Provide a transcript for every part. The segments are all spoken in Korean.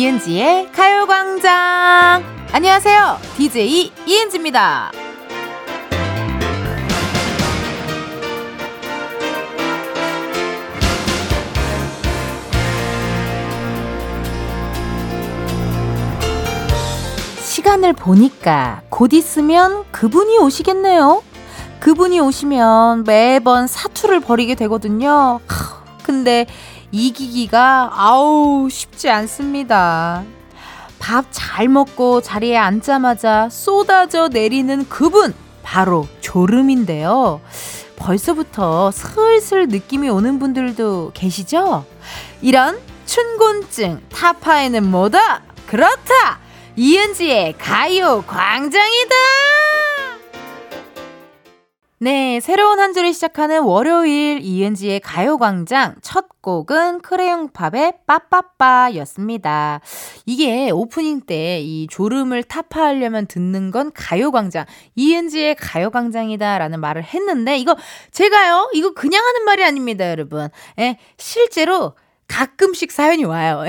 이은지의 가요광장. 안녕하세요. DJ 이은지입니다. 시간을 보니까 곧 있으면 그분이 오시겠네요. 그분이 오시면 매번 사투를 벌이게 되거든요. 근데 이기기가 아우 쉽지 않습니다. 밥 잘 먹고 자리에 앉자마자 쏟아져 내리는 그분 바로 졸음인데요. 벌써부터 슬슬 느낌이 오는 분들도 계시죠? 이런 춘곤증 타파에는 뭐다? 그렇다! 이은지의 가요 광장이다! 네, 새로운 한 주를 시작하는 월요일 이은지의 가요광장 첫 곡은 크레용팝의 빠빠빠였습니다. 이게 오프닝 때 이 졸음을 타파하려면 듣는 건 가요광장, 이은지의 가요광장이다라는 말을 했는데 이거 제가요, 이거 그냥 하는 말이 아닙니다, 여러분. 예, 실제로 가끔씩 사연이 와요.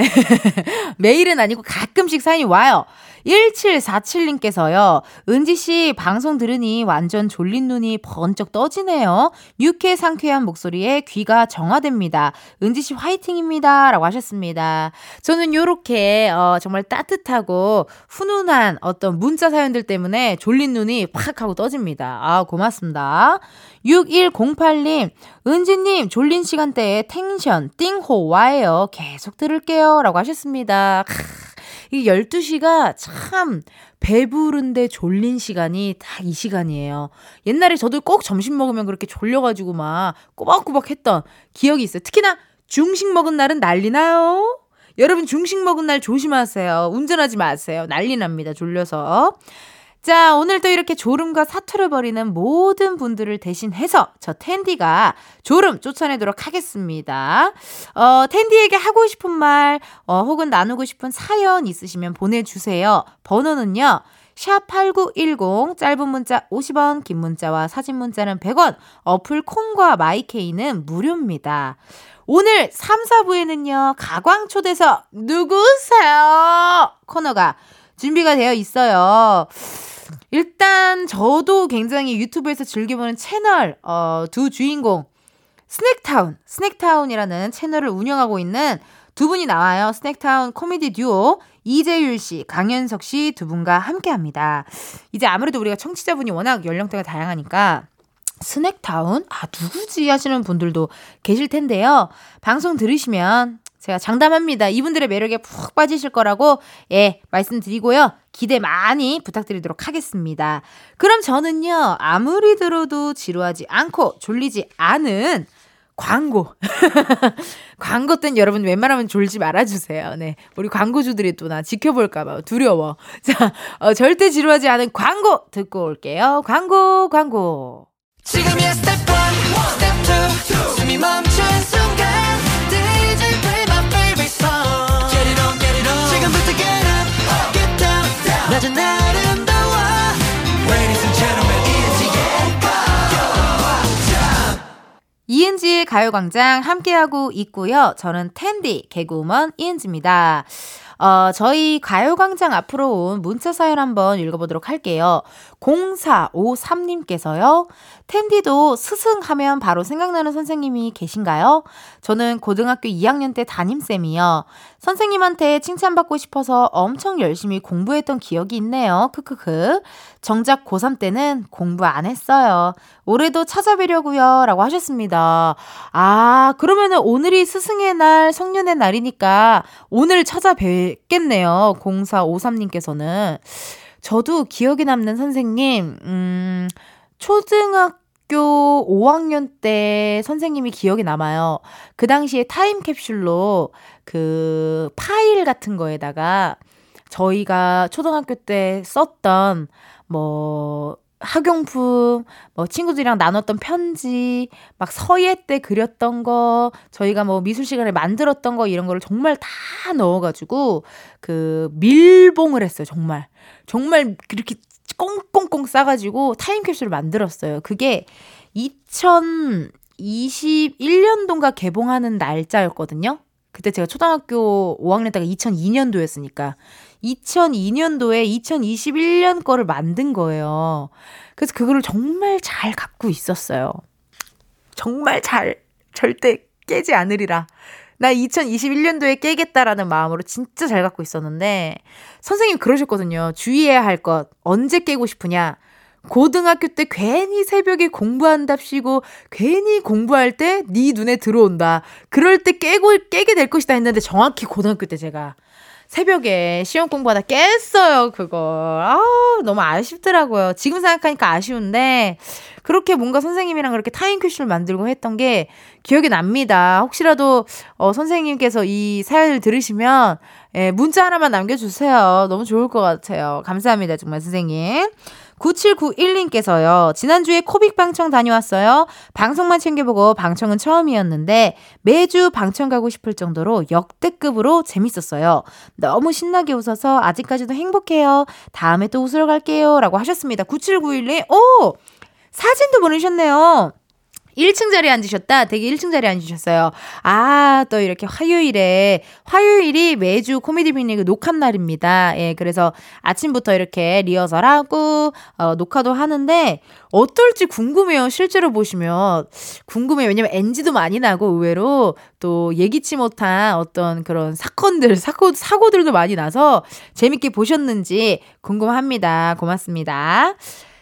매일은 아니고 가끔씩 사연이 와요. 1747님께서요, 은지 씨 방송 들으니 완전 졸린 눈이 번쩍 떠지네요. 유쾌 상쾌한 목소리에 귀가 정화됩니다. 은지 씨 화이팅입니다. 라고 하셨습니다. 저는 요렇게, 어, 정말 따뜻하고 훈훈한 어떤 문자 사연들 때문에 졸린 눈이 팍 하고 떠집니다. 아, 고맙습니다. 6108님, 은지님, 졸린 시간대에 텐션, 띵호, 와예요. 계속 들을게요. 라고 하셨습니다. 이 12시가 참 배부른데 졸린 시간이 딱 이 시간이에요. 옛날에 저도 꼭 점심 먹으면 그렇게 졸려가지고 막 꼬박꼬박 했던 기억이 있어요. 특히나 중식 먹은 날은 난리 나요. 여러분 중식 먹은 날 조심하세요. 운전하지 마세요. 난리 납니다. 졸려서. 자, 오늘도 이렇게 졸음과 사투를 벌이는 모든 분들을 대신해서 저 텐디가 졸음 쫓아내도록 하겠습니다. 어, 텐디에게 하고 싶은 말, 어, 혹은 나누고 싶은 사연 있으시면 보내주세요. 번호는요. 샵8910 짧은 문자 50원 긴 문자와 사진 문자는 100원 어플 콩과 마이케이는 무료입니다. 오늘 3, 4부에는요. 가광초대서 누구세요? 코너가 준비가 되어 있어요. 일단 저도 굉장히 유튜브에서 즐겨보는 채널 어, 두 주인공 스낵타운 스낵타운이라는 채널을 운영하고 있는 두 분이 나와요. 스낵타운 코미디 듀오 이재율 씨, 강현석 씨 두 분과 함께합니다. 이제 아무래도 우리가 청취자분이 워낙 연령대가 다양하니까 스낵타운 아 누구지 하시는 분들도 계실 텐데요. 방송 들으시면 제가 장담합니다. 이분들의 매력에 푹 빠지실 거라고 예 말씀드리고요. 기대 많이 부탁드리도록 하겠습니다. 그럼 저는요 아무리 들어도 지루하지 않고 졸리지 않은 광고. 광고 땐 여러분 웬만하면 졸지 말아주세요. 네. 우리 광고주들이 또 나 지켜볼까봐 두려워. 자, 어, 절대 지루하지 않은 광고 듣고 올게요. 광고, 광고. 지금이야 스텝 1, 스텝 2, 숨이 멈춘 순간 낮은 아름다워 Ladies and gentlemen 이은지의 가요광장 함께하고 있고요. 저는 텐디 개그우먼 이은지입니다. 어, 저희 가요광장 앞으로 온 문자 사연 한번 읽어보도록 할게요. 0453님께서요. 텐디도 스승하면 바로 생각나는 선생님이 계신가요? 저는 고등학교 2학년 때 담임쌤이요. 선생님한테 칭찬받고 싶어서 엄청 열심히 공부했던 기억이 있네요. 크크크. 정작 고3 때는 공부 안 했어요. 올해도 찾아뵈려고요. 라고 하셨습니다. 아, 그러면은 오늘이 스승의 날, 성년의 날이니까 오늘 찾아뵙겠네요. 0453님께서는. 저도 기억에 남는 선생님, 음, 초등학교 5학년 때 선생님이 기억에 남아요. 그 당시에 타임캡슐로 그 파일 같은 거에다가 저희가 초등학교 때 썼던 뭐 학용품, 뭐 친구들이랑 나눴던 편지, 막 서예 때 그렸던 거, 저희가 뭐 미술 시간에 만들었던 거 이런 거를 정말 다 넣어가지고 그 밀봉을 했어요. 정말 정말 그렇게 꽁꽁꽁 싸가지고 타임캡슐을 만들었어요. 그게 2021년도인가 개봉하는 날짜였거든요. 그때 제가 초등학교 5학년 때가 2002년도였으니까 2002년도에 2021년 거를 만든 거예요. 그래서 그거를 정말 잘 갖고 있었어요. 정말 잘, 절대 깨지 않으리라. 나 2021년도에 깨겠다라는 마음으로 진짜 잘 갖고 있었는데, 선생님 그러셨거든요. 주의해야 할 것, 언제 깨고 싶으냐? 고등학교 때 괜히 새벽에 공부한답시고 괜히 공부할 때 네 눈에 들어온다. 그럴 때 깨고 깨게 될 것이다 했는데 정확히 고등학교 때 제가 새벽에 시험 공부하다 깼어요, 그걸. 아, 너무 아쉽더라고요. 지금 생각하니까 아쉬운데, 그렇게 뭔가 선생님이랑 그렇게 타임 큐션을 만들고 했던 게 기억이 납니다. 혹시라도, 어, 선생님께서 이 사연을 들으시면, 예, 문자 하나만 남겨주세요. 너무 좋을 것 같아요. 감사합니다, 정말 선생님. 9791님께서요, 지난주에 코빅 방청 다녀왔어요. 방송만 챙겨보고 방청은 처음이었는데, 매주 방청 가고 싶을 정도로 역대급으로 재밌었어요. 너무 신나게 웃어서 아직까지도 행복해요. 다음에 또 웃으러 갈게요. 라고 하셨습니다. 9791님, 오! 사진도 보내셨네요. 1층 자리에 앉으셨다. 되게 1층 자리에 앉으셨어요. 아, 또 이렇게 화요일에, 화요일이 매주 코미디 빅리그 녹화 날입니다. 예, 그래서 아침부터 이렇게 리허설하고, 어, 녹화도 하는데, 어떨지 궁금해요. 실제로 보시면. 궁금해요. 왜냐면 NG도 많이 나고, 의외로 또 예기치 못한 어떤 그런 사건들, 사고, 사고들도 많이 나서 재밌게 보셨는지 궁금합니다. 고맙습니다.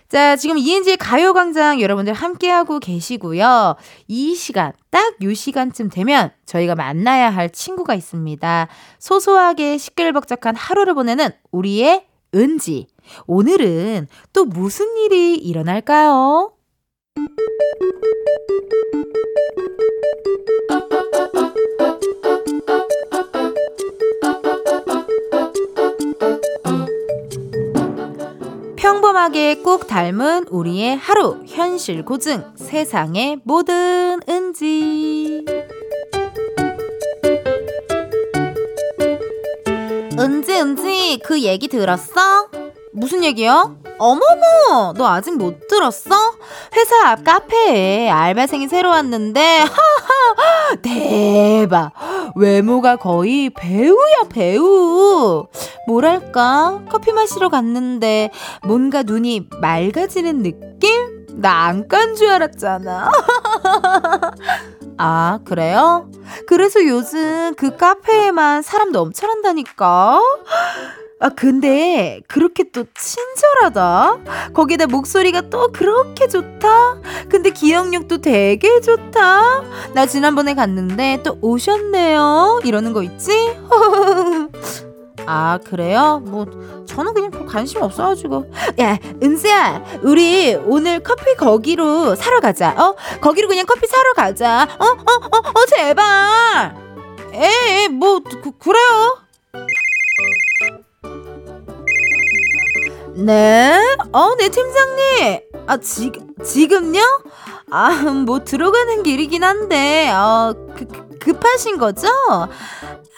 자, 지금 이은지의 가요광장 여러분들 함께하고 계시고요. 이 시간, 딱 요 시간쯤 되면 저희가 만나야 할 친구가 있습니다. 소소하게 시끌벅적한 하루를 보내는 우리의 은지. 오늘은 또 무슨 일이 일어날까요? 평범하게 꼭 닮은 우리의 하루. 현실 고증. 세상의 모든 은지. 은지 은지 그 얘기 들었어? 무슨 얘기요? 어머머, 너 아직 못 들었어? 회사 앞 카페에 알바생이 새로 왔는데, 하하, 대박. 외모가 거의 배우야, 배우. 뭐랄까, 커피 마시러 갔는데, 뭔가 눈이 맑아지는 느낌? 나 안 깐 줄 알았잖아. 아, 그래요? 그래서 요즘 그 카페에만 사람 넘쳐난다니까? 아, 근데 그렇게 또 친절하다. 거기다 목소리가 또 그렇게 좋다. 근데 기억력도 되게 좋다. 나 지난번에 갔는데 또 오셨네요. 이러는 거 있지? 아, 그래요? 뭐, 저는 그냥 별 관심 없어가지고. 야, 은수야, 우리 오늘 커피 거기로 사러 가자. 어? 거기로 그냥 커피 사러 가자. 어? 어? 어? 어, 제발! 에, 뭐, 그, 그래요. 네? 어, 네, 팀장님. 아, 지, 지금요? 아, 뭐, 들어가는 길이긴 한데, 어, 그, 그 급하신 거죠?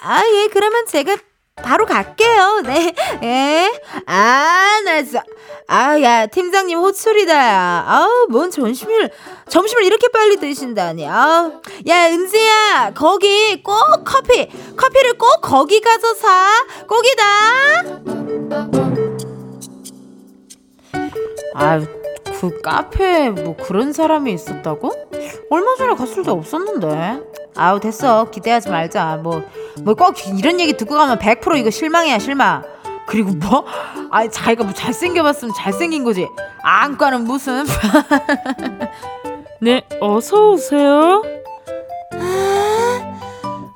아, 예, 그러면 제가 바로 갈게요. 네. 예. 아, 나 진짜. 아, 야, 팀장님 호출이다. 야. 아우, 뭔 점심을, 점심을 이렇게 빨리 드신다니. 아 야, 은지야, 거기 꼭 커피, 커피를 꼭 거기 가서 사. 꼭이다. 아유, 그 카페에 뭐 그런 사람이 있었다고? 얼마 전에 갔을 때 없었는데. 아우 됐어. 기대하지 말자. 뭐 뭐 꼭 이런 얘기 듣고 가면 100% 이거 실망이야 실망. 그리고 뭐? 아니 자기가 뭐 잘생겨봤으면 잘생긴 거지. 안과는 무슨? 네 어서 오세요. 아,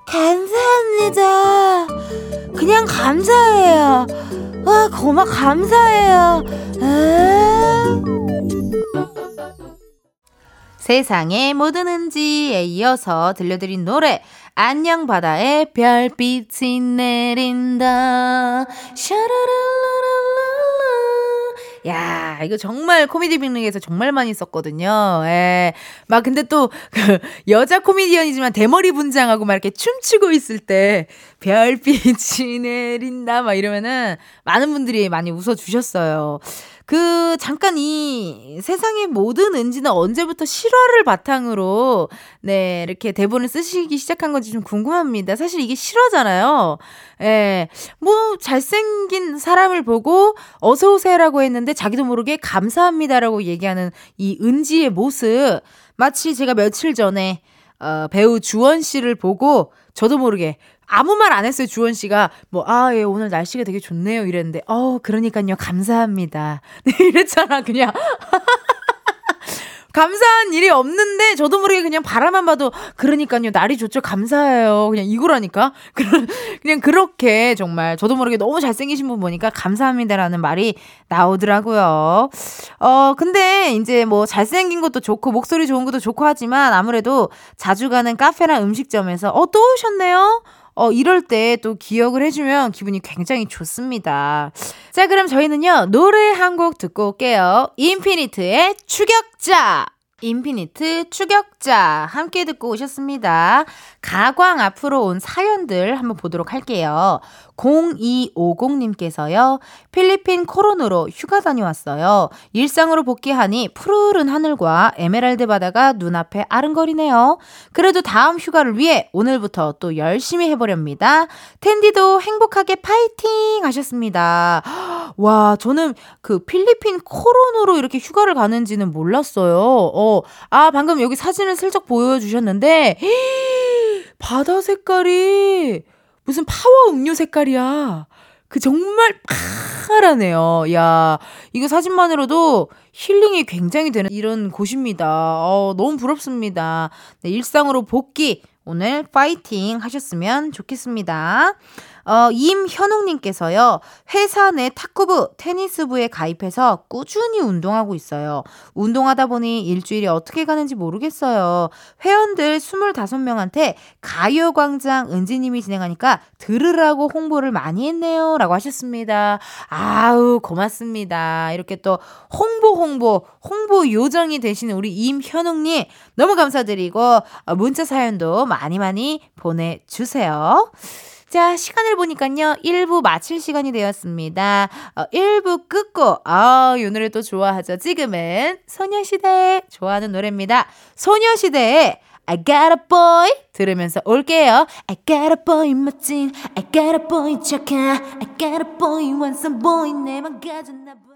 감사합니다. 그냥 감사해요. 와 고마 감사해요. 아. 세상에 뭐 드는지에 이어서 들려드린 노래 안녕 바다에 별빛이 내린다 샤라랄라랄라 야, 이거 정말 코미디 빅리그에서 정말 많이 썼거든요. 예. 막 근데 또 그 여자 코미디언이지만 대머리 분장하고 막 이렇게 춤추고 있을 때 별빛이 내린다 막 이러면은 많은 분들이 많이 웃어 주셨어요. 그, 잠깐 이 세상의 모든 은지는 언제부터 실화를 바탕으로, 네, 이렇게 대본을 쓰시기 시작한 건지 좀 궁금합니다. 사실 이게 실화잖아요. 예. 뭐, 잘생긴 사람을 보고, 어서 오세요라고 했는데, 자기도 모르게 감사합니다라고 얘기하는 이 은지의 모습. 마치 제가 며칠 전에, 어, 배우 주원 씨를 보고, 저도 모르게 아무 말 안 했어요, 주원 씨가. 뭐, 아, 예, 오늘 날씨가 되게 좋네요. 이랬는데, 어, 그러니까요, 감사합니다. 이랬잖아, 그냥. 감사한 일이 없는데 저도 모르게 그냥 바라만 봐도 그러니까요 날이 좋죠 감사해요 그냥 이거라니까 그냥 그렇게 정말 저도 모르게 너무 잘생기신 분 보니까 감사합니다라는 말이 나오더라고요 어 근데 이제 뭐 잘생긴 것도 좋고 목소리 좋은 것도 좋고 하지만 아무래도 자주 가는 카페나 음식점에서 어 또 오셨네요 어, 이럴 때 또 기억을 해주면 기분이 굉장히 좋습니다. 자, 그럼 저희는요, 노래 한 곡 듣고 올게요. 인피니트의 추격자! 인피니트 추격자 함께 듣고 오셨습니다. 가광 앞으로 온 사연들 한번 보도록 할게요. 0250님께서요. 필리핀 코론으로 휴가 다녀왔어요. 일상으로 복귀하니 푸르른 하늘과 에메랄드 바다가 눈앞에 아른거리네요. 그래도 다음 휴가를 위해 오늘부터 또 열심히 해보렵니다. 텐디도 행복하게 파이팅 하셨습니다. 와, 저는 그 필리핀 코론으로 이렇게 휴가를 가는지는 몰랐어요. 어, 아, 방금 여기 사진을 슬쩍 보여주셨는데, 바다 색깔이 무슨 파워 음료 색깔이야. 그 정말 파라네요. 야, 이거 사진만으로도 힐링이 굉장히 되는 이런 곳입니다. 어, 너무 부럽습니다. 네, 일상으로 복귀. 오늘 파이팅 하셨으면 좋겠습니다. 어, 임현웅님께서요, 회사 내 탁구부, 테니스부에 가입해서 꾸준히 운동하고 있어요. 운동하다 보니 일주일이 어떻게 가는지 모르겠어요. 회원들 25명한테 가요광장 은지님이 진행하니까 들으라고 홍보를 많이 했네요. 라고 하셨습니다. 아우, 고맙습니다. 이렇게 또 홍보, 홍보, 홍보 요정이 되시는 우리 임현웅님 너무 감사드리고, 어, 문자 사연도 많이 많이 보내주세요. 자, 시간을 보니까요. 1부 마칠 시간이 되었습니다. 어, 1부 끝고, 아, 이 노래 또 좋아하죠. 지금은 소녀시대 좋아하는 노래입니다. 소녀시대의 I got a boy 들으면서 올게요. I got a boy 멋진, I got a boy 착한, I got a boy boy 내맘 가졌나 봐.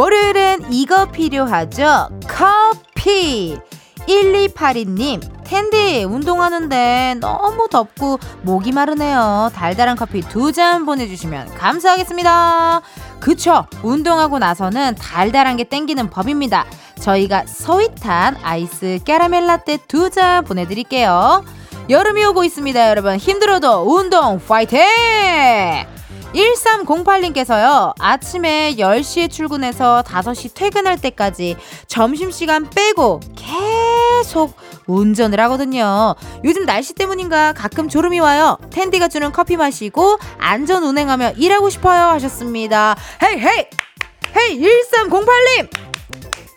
월요일엔 이거 필요하죠? 커피! 1282님, 텐디, 운동하는데 너무 덥고 목이 마르네요. 달달한 커피 두 잔 보내주시면 감사하겠습니다. 그쵸? 운동하고 나서는 달달한 게 땡기는 법입니다. 저희가 서윗한 아이스 캐러멜 라떼 두 잔 보내드릴게요. 여름이 오고 있습니다, 여러분. 힘들어도 운동 파이팅! 1308님께서요, 아침에 10시에 출근해서 5시 퇴근할 때까지 점심시간 빼고 계속 운전을 하거든요. 요즘 날씨 때문인가 가끔 졸음이 와요. 텐디가 주는 커피 마시고 안전 운행하며 일하고 싶어요. 하셨습니다. 헤이, 헤이! 헤이, 1308님!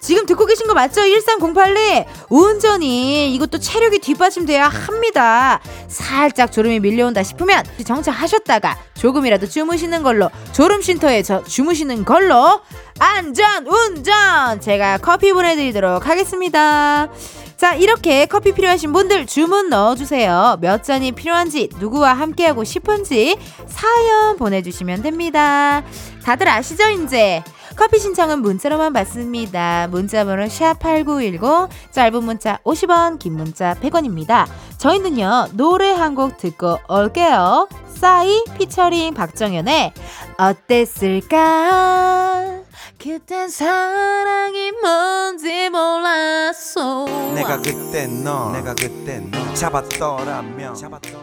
지금 듣고 계신 거 맞죠? 1308님. 운전이 이것도 체력이 뒷받침돼야 합니다. 살짝 졸음이 밀려온다 싶으면 정차하셨다가 조금이라도 주무시는 걸로 졸음 쉼터에 저 주무시는 걸로 안전 운전 제가 커피 보내드리도록 하겠습니다. 자, 이렇게 커피 필요하신 분들 주문 넣어주세요. 몇 잔이 필요한지, 누구와 함께하고 싶은지 사연 보내주시면 됩니다. 다들 아시죠, 이제? 커피 신청은 문자로만 받습니다. 문자번호 샵8910 짧은 문자 50원 긴 문자 100원입니다. 저희는요 노래 한 곡 듣고 올게요. 싸이 피처링 박정현의 어땠을까? 그땐 사랑이 뭔지 몰랐어. 내가 그때 너, 내가 그때 너 잡았더라면, 잡았더라면.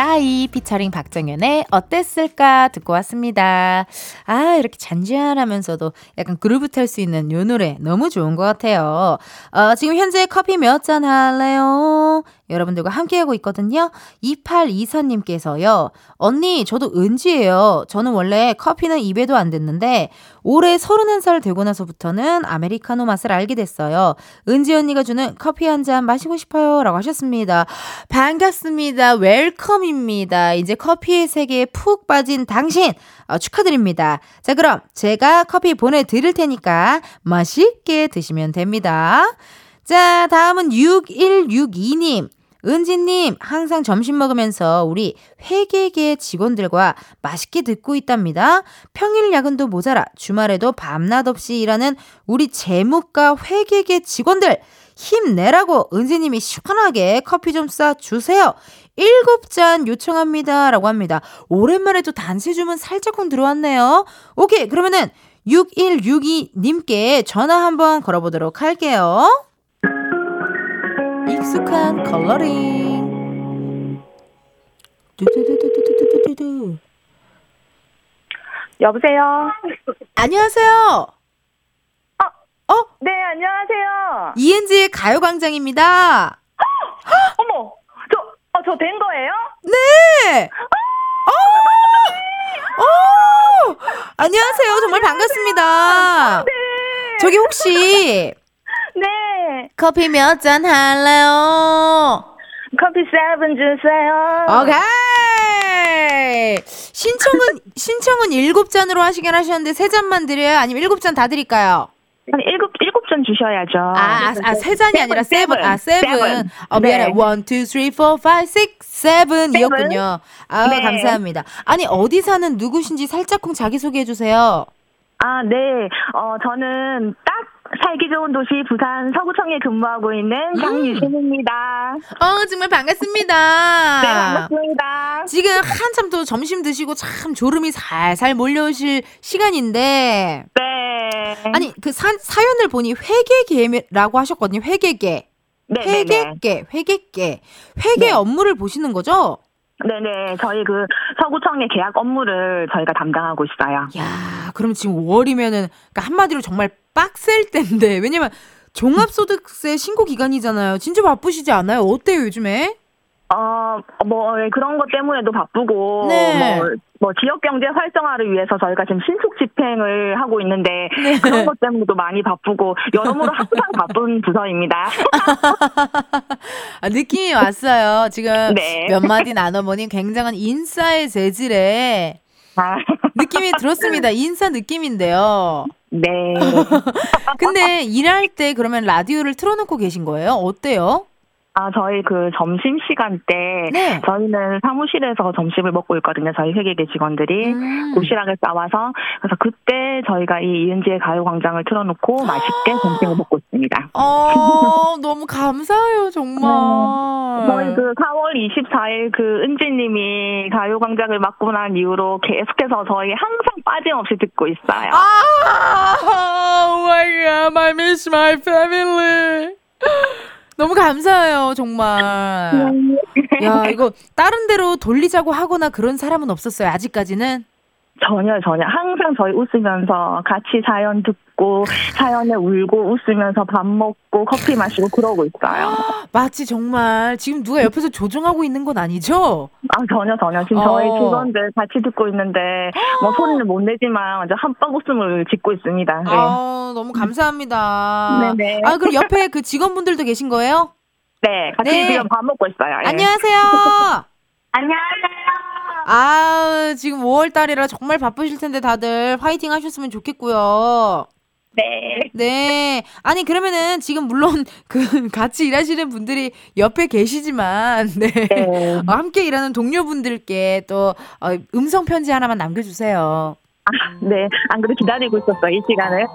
싸이 피처링 박정현의 어땠을까 듣고 왔습니다. 아 이렇게 잔잔하면서도 약간 그루브 탈 수 있는 요 노래 너무 좋은 것 같아요. 어, 지금 현재 커피 몇 잔 할래요? 여러분들과 함께하고 있거든요. 2824님께서요. 언니, 저도 은지예요. 저는 원래 커피는 입에도 안 댔는데 올해 31살 되고 나서부터는 아메리카노 맛을 알게 됐어요. 은지 언니가 주는 커피 한 잔 마시고 싶어요. 라고 하셨습니다. 반갑습니다. 웰컴입니다. 이제 커피의 세계에 푹 빠진 당신 어, 축하드립니다. 자, 그럼 제가 커피 보내드릴 테니까 맛있게 드시면 됩니다. 자, 다음은 6162님. 은지님, 항상 점심 먹으면서 우리 회계계 직원들과 맛있게 듣고 있답니다. 평일 야근도 모자라 주말에도 밤낮 없이 일하는 우리 재무과 회계계 직원들 힘내라고 은지님이 시원하게 커피 좀 쏴주세요. 일곱 잔 요청합니다. 라고 합니다. 오랜만에 또 단체 주문 살짝쿵 들어왔네요. 오케이, 그러면은 6162님께 전화 한번 걸어보도록 할게요. 익숙한 컬러링. 두두두두두두두두. 여보세요? 안녕하세요. 어? 네, 안녕하세요. 이은지의 가요광장입니다. 어머, 저, 어, 저 된 거예요? 네! 어! 어! 안녕하세요. 정말 반갑습니다. 네. 저기 혹시 네. 커피 몇 잔 할래요? 커피 세븐 주세요. 오케이. 신청은 신청은 일곱 잔으로 하시긴 하셨는데 세 잔만 드려요? 아니면 일곱 잔 다 드릴까요? 한 일곱, 일곱 잔 주셔야죠. 아, 아, 아, 세 잔이 아니라 seven. 아, seven. seven. 어, 미안해. 네. one, two, three, four, five, six, seven이었군요. 아, 네. 감사합니다. 아니, 어디 사는 누구신지 살짝쿵 자기소개해 주세요. 아, 네. 어, 저는 딱 살기 좋은 도시 부산 서구청에 근무하고 있는 음. 장유진입니다. 어, 정말 반갑습니다. 네, 반갑습니다. 지금 한참 또 점심 드시고 참 졸음이 살살 몰려오실 시간인데 네. 아니 그 사, 사연을 보니 회계계라고 하셨거든요. 회계계. 네, 네, 네. 회계계, 회계계. 회계 네. 업무를 보시는 거죠? 네네. 저희 그 서구청의 계약 업무를 저희가 담당하고 있어요. 야, 그럼 지금 5월이면은 그러니까 한마디로 정말 빡셀 때인데 왜냐면 종합소득세 신고 기간이잖아요. 진짜 바쁘시지 않아요? 어때요, 요즘에? 어, 뭐, 그런 것 때문에도 바쁘고, 네. 뭐, 뭐, 지역 경제 활성화를 위해서 저희가 지금 신속 집행을 하고 있는데, 네. 그런 것 때문에도 많이 바쁘고, 여러모로 항상 바쁜 부서입니다. 아, 느낌이 왔어요. 지금 네. 몇 마디 나눠보니 굉장한 인싸의 재질에 아, 느낌이 들었습니다. 인싸 느낌인데요. 네. 근데 일할 때 그러면 라디오를 틀어놓고 계신 거예요? 어때요? 아, 저희 그 점심 시간 때, 네. 저희는 사무실에서 점심을 먹고 있거든요. 저희 회계계 직원들이. 음. 도시락을 싸와서. 그래서 그때 저희가 이 이은지의 가요광장을 틀어놓고 맛있게 점심을 먹고 있습니다. 어, 너무 감사해요, 정말. 저희 그 4월 24일 그 은지님이 가요광장을 맡고 난 이후로 계속해서 저희 항상 빠짐없이 듣고 있어요. 아, oh my god, I miss my family. 너무 감사해요, 정말. 야, 이거 다른 데로 돌리자고 하거나 그런 사람은 없었어요, 아직까지는? 전혀 전혀 항상 저희 웃으면서 같이 사연 듣고 사연에 울고 웃으면서 밥 먹고 커피 마시고 그러고 있어요. 마치 정말 지금 누가 옆에서 조종하고 있는 건 아니죠? 아 전혀 전혀 지금 어. 저희 직원들 같이 듣고 있는데 뭐 소리는 못 내지만 완전 한방 웃음을 짓고 있습니다. 네. 아, 너무 감사합니다. 네네. 아, 그럼 옆에 그 직원분들도 계신 거예요? 네, 같이 네. 지금 밥 먹고 있어요. 예. 안녕하세요. 안녕하세요. 아, 지금 5월 달이라 정말 바쁘실 텐데 다들 화이팅 하셨으면 좋겠고요. 네. 네. 아니, 그러면은 지금 물론 그 같이 일하시는 분들이 옆에 계시지만, 네. 네. 어, 함께 일하는 동료분들께 또 어, 음성 편지 하나만 남겨 주세요. 네, 안 그래도 기다리고 있었어, 이 시간을.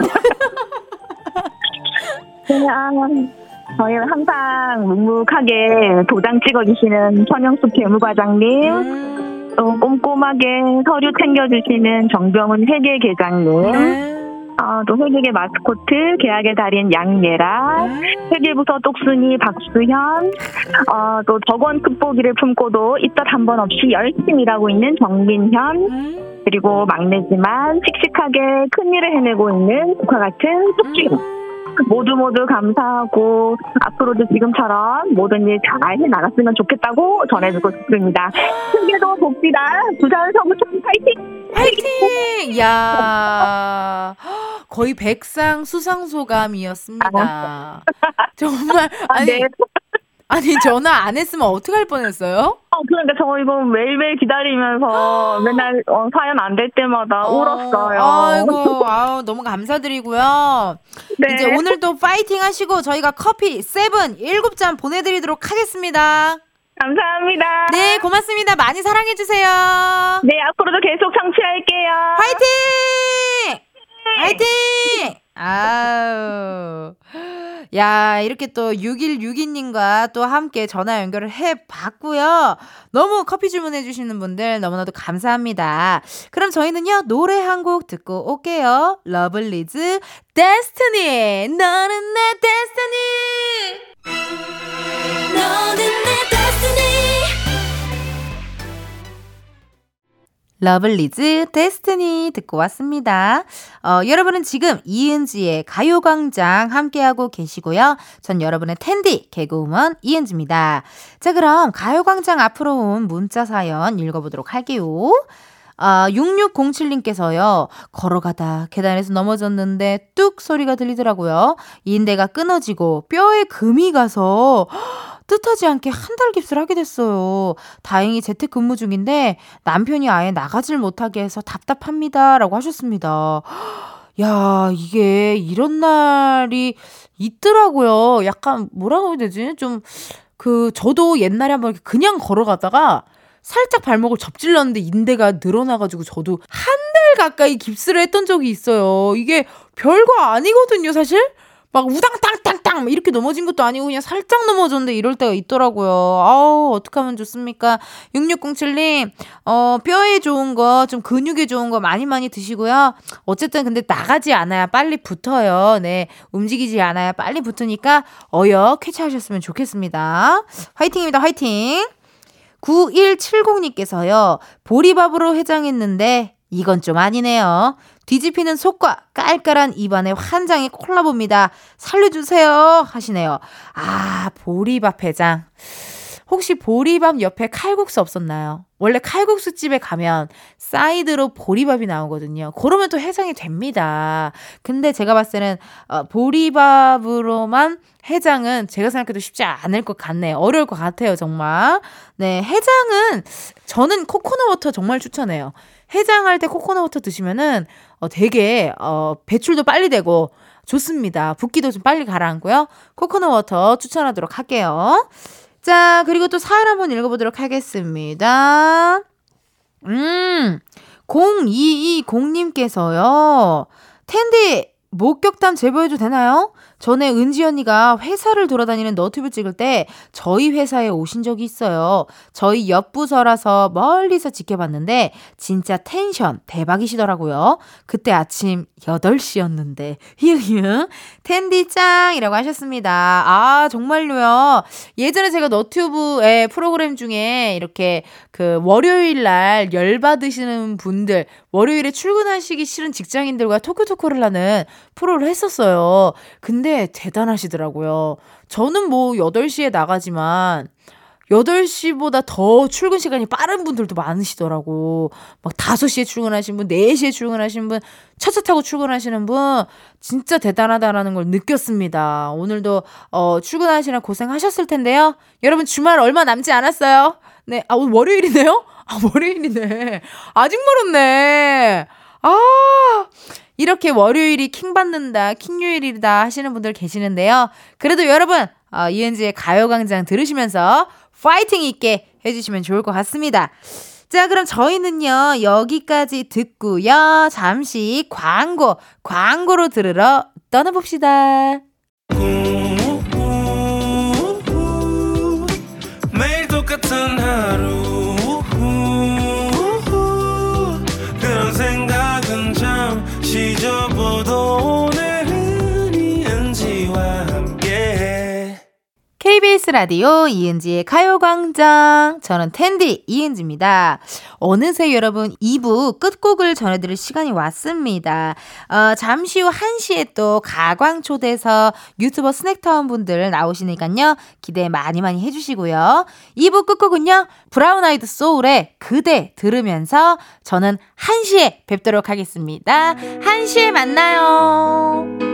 그냥, 저희는 항상 묵묵하게 도장 찍어주시는 천영숙 재무과장님, 음. 또 꼼꼼하게 서류 챙겨주시는 정병훈 회계계장님, 네. 어, 또 회계계 마스코트, 계약의 달인 양예라, 음. 회계부서 똑순이 박수현, 어, 또 덕원 극보기를 품고도 이뜻 한번 없이 열심히 일하고 있는 정민현, 음. 그리고 막내지만 씩씩하게 큰 일을 해내고 있는 조카 같은 숙주형. 모두 모두 감사하고 앞으로도 지금처럼 모든 일 잘 해나갔으면 좋겠다고 전해주고 싶습니다. 승계도 복지다. 부산 서구청 파이팅! 화이팅! 야 거의 백상 수상 소감이었습니다. 정말 아, 아니 네. 아니 전화 안 했으면 어떡할 뻔했어요? 어, 그러니까 저 이거 매일매일 기다리면서 맨날 어, 사연 안 될 때마다 울었어요. 아이고, 아우, 너무 감사드리고요. 네. 이제 오늘도 파이팅 하시고 저희가 커피 세븐 일곱 잔 보내드리도록 하겠습니다. 감사합니다. 네, 고맙습니다. 많이 사랑해주세요. 네, 앞으로도 계속 청취할게요. 화이팅! 화이팅! 아우. 야, 이렇게 또 6162님과 또 함께 전화 연결을 해 봤고요. 너무 커피 주문해 주시는 분들 너무나도 감사합니다. 그럼 저희는요, 노래 한 곡 듣고 올게요. 러블리즈 Destiny. 너는 내 destiny. 너는 내 destiny 러블리즈 데스티니 듣고 왔습니다. 어, 여러분은 지금 이은지의 가요광장 함께하고 계시고요. 전 여러분의 텐디 개그우먼 이은지입니다. 자 그럼 가요광장 앞으로 온 문자 사연 읽어보도록 할게요. 아, 6607님께서요, 걸어가다 계단에서 넘어졌는데 뚝 소리가 들리더라고요. 인대가 끊어지고 뼈에 금이 가서 뜻하지 않게 한 달 깁스를 하게 됐어요. 다행히 재택근무 중인데 남편이 아예 나가질 못하게 해서 답답합니다. 라고 하셨습니다. 야, 이게 이런 날이 있더라고요. 약간 뭐라고 해야 되지? 좀, 그, 저도 옛날에 한번 그냥 걸어가다가 살짝 발목을 접질렀는데 인대가 늘어나가지고 저도 한 달 가까이 깁스를 했던 적이 있어요. 이게 별거 아니거든요, 사실? 막 우당탕탕 탕막 이렇게 넘어진 것도 아니고 그냥 살짝 넘어졌는데 이럴 때가 있더라고요. 아우, 어떡하면 좋습니까? 6607님, 어, 뼈에 좋은 거, 좀 근육에 좋은 거 많이 많이 드시고요. 어쨌든 근데 나가지 않아야 빨리 붙어요. 네. 움직이지 않아야 빨리 붙으니까 어여 쾌차하셨으면 좋겠습니다. 화이팅입니다, 화이팅! 9170님께서요, 보리밥으로 해장했는데, 이건 좀 아니네요. 뒤집히는 속과 깔깔한 입안의 환장의 콜라보입니다. 살려주세요. 하시네요. 아, 보리밥 해장. 혹시 보리밥 옆에 칼국수 없었나요? 원래 칼국수 집에 가면 사이드로 보리밥이 나오거든요. 그러면 또 해장이 됩니다. 근데 제가 봤을 때는 어, 보리밥으로만 해장은 제가 생각해도 쉽지 않을 것 같네요. 어려울 것 같아요, 정말. 네, 해장은 저는 coconut water 정말 추천해요. 해장할 때 coconut water 드시면은 어, 되게 어, 배출도 빨리 되고 좋습니다. 붓기도 좀 빨리 가라앉고요. coconut water 추천하도록 할게요. 자, 그리고 또 사연 한번 읽어보도록 하겠습니다. 음, 0220님께서요. 텐디, 목격담 제보해도 되나요? 전에 은지 언니가 회사를 돌아다니는 너튜브 찍을 때 저희 회사에 오신 적이 있어요. 저희 옆 부서라서 멀리서 지켜봤는데 진짜 텐션 대박이시더라고요. 그때 아침 8시였는데 히히히 텐디 짱이라고 하셨습니다. 아 정말로요. 예전에 제가 너튜브의 프로그램 중에 이렇게 그 월요일 날 열받으시는 분들 월요일에 출근하시기 싫은 직장인들과 토크토크를 하는 프로를 했었어요. 근데 대단하시더라고요. 저는 뭐 8시에 나가지만 8시보다 더 출근 시간이 빠른 분들도 많으시더라고. 막 5시에 출근하신 분, 4시에 출근하신 분, 차차 타고 출근하시는 분, 진짜 대단하다라는 걸 느꼈습니다. 오늘도, 어, 출근하시느라 고생하셨을 텐데요. 여러분 주말 얼마 남지 않았어요. 네, 아, 오늘 월요일이네요? 아, 월요일이네. 아직 멀었네. 아, 이렇게 월요일이 킹받는다, 킹요일이다 하시는 분들 계시는데요. 그래도 여러분, 어, 이은지의 가요광장 들으시면서 파이팅 있게 해주시면 좋을 것 같습니다. 자, 그럼 저희는요, 여기까지 듣고요. 잠시 광고, 광고로 들으러 떠나봅시다. 매일 똑같은 하루 KBS 라디오 이은지의 가요광장. 저는 텐디 이은지입니다. 어느새 여러분 2부 끝곡을 전해드릴 시간이 왔습니다. 어, 잠시 후 1시에 또 가광초대석에 유튜버 스낵타운 분들 나오시니까요. 기대 많이 많이 해주시고요. 2부 끝곡은요. 브라운 아이드 소울의 그대 들으면서 저는 1시에 뵙도록 하겠습니다. 1시에 만나요.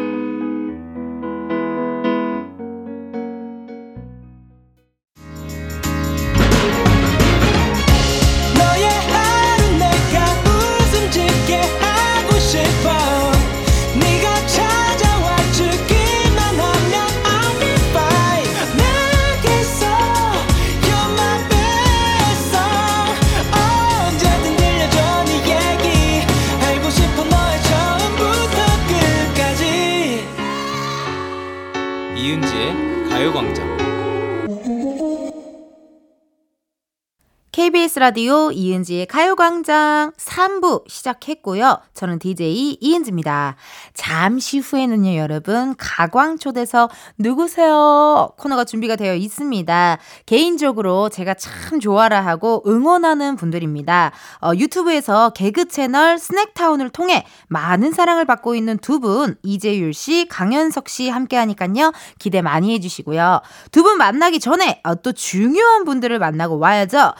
KBS 라디오 이은지의 가요광장 3부 시작했고요. 저는 DJ 이은지입니다. 잠시 후에는요, 여러분, 가광초대서 누구세요? 코너가 준비가 되어 있습니다. 개인적으로 제가 참 좋아라 하고 응원하는 분들입니다. 어, 유튜브에서 개그 채널 스낵타운을 통해 많은 사랑을 받고 있는 두 분, 이재율 씨, 강현석 씨 함께 하니까요. 기대 많이 해주시고요. 두 분 만나기 전에 어, 또 중요한 분들을 만나고 와야죠.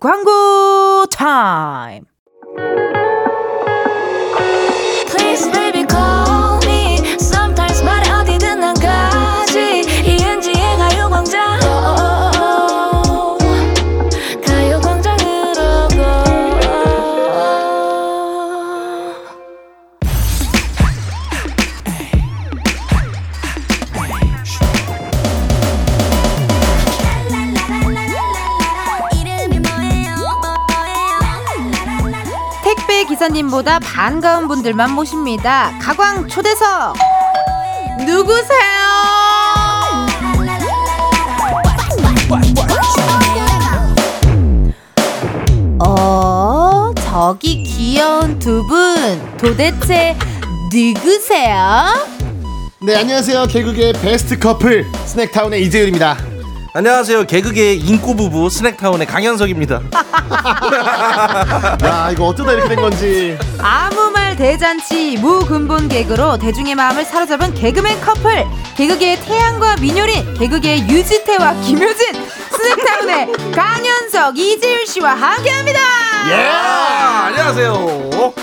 광고 타임! Please baby 기사님보다 반가운 분들만 모십니다. 가광 초대석! 누구세요? 어, 저기 귀여운 두 분, 도대체 누구세요? 네 안녕하세요 개그계 베스트 커플 스낵타운의 이재율입니다 안녕하세요. 개그계 인꼬 부부 스낵타운의 강현석입니다. 야 이거 어쩌다 이렇게 된 건지 아무 말 대잔치 무근본 개그로 대중의 마음을 사로잡은 개그맨 커플 개그계의 태양과 민효린 개그계의 유지태와 김효진 스낵타운의 강현석 이재율 씨와 함께합니다. 아, 안녕하세요.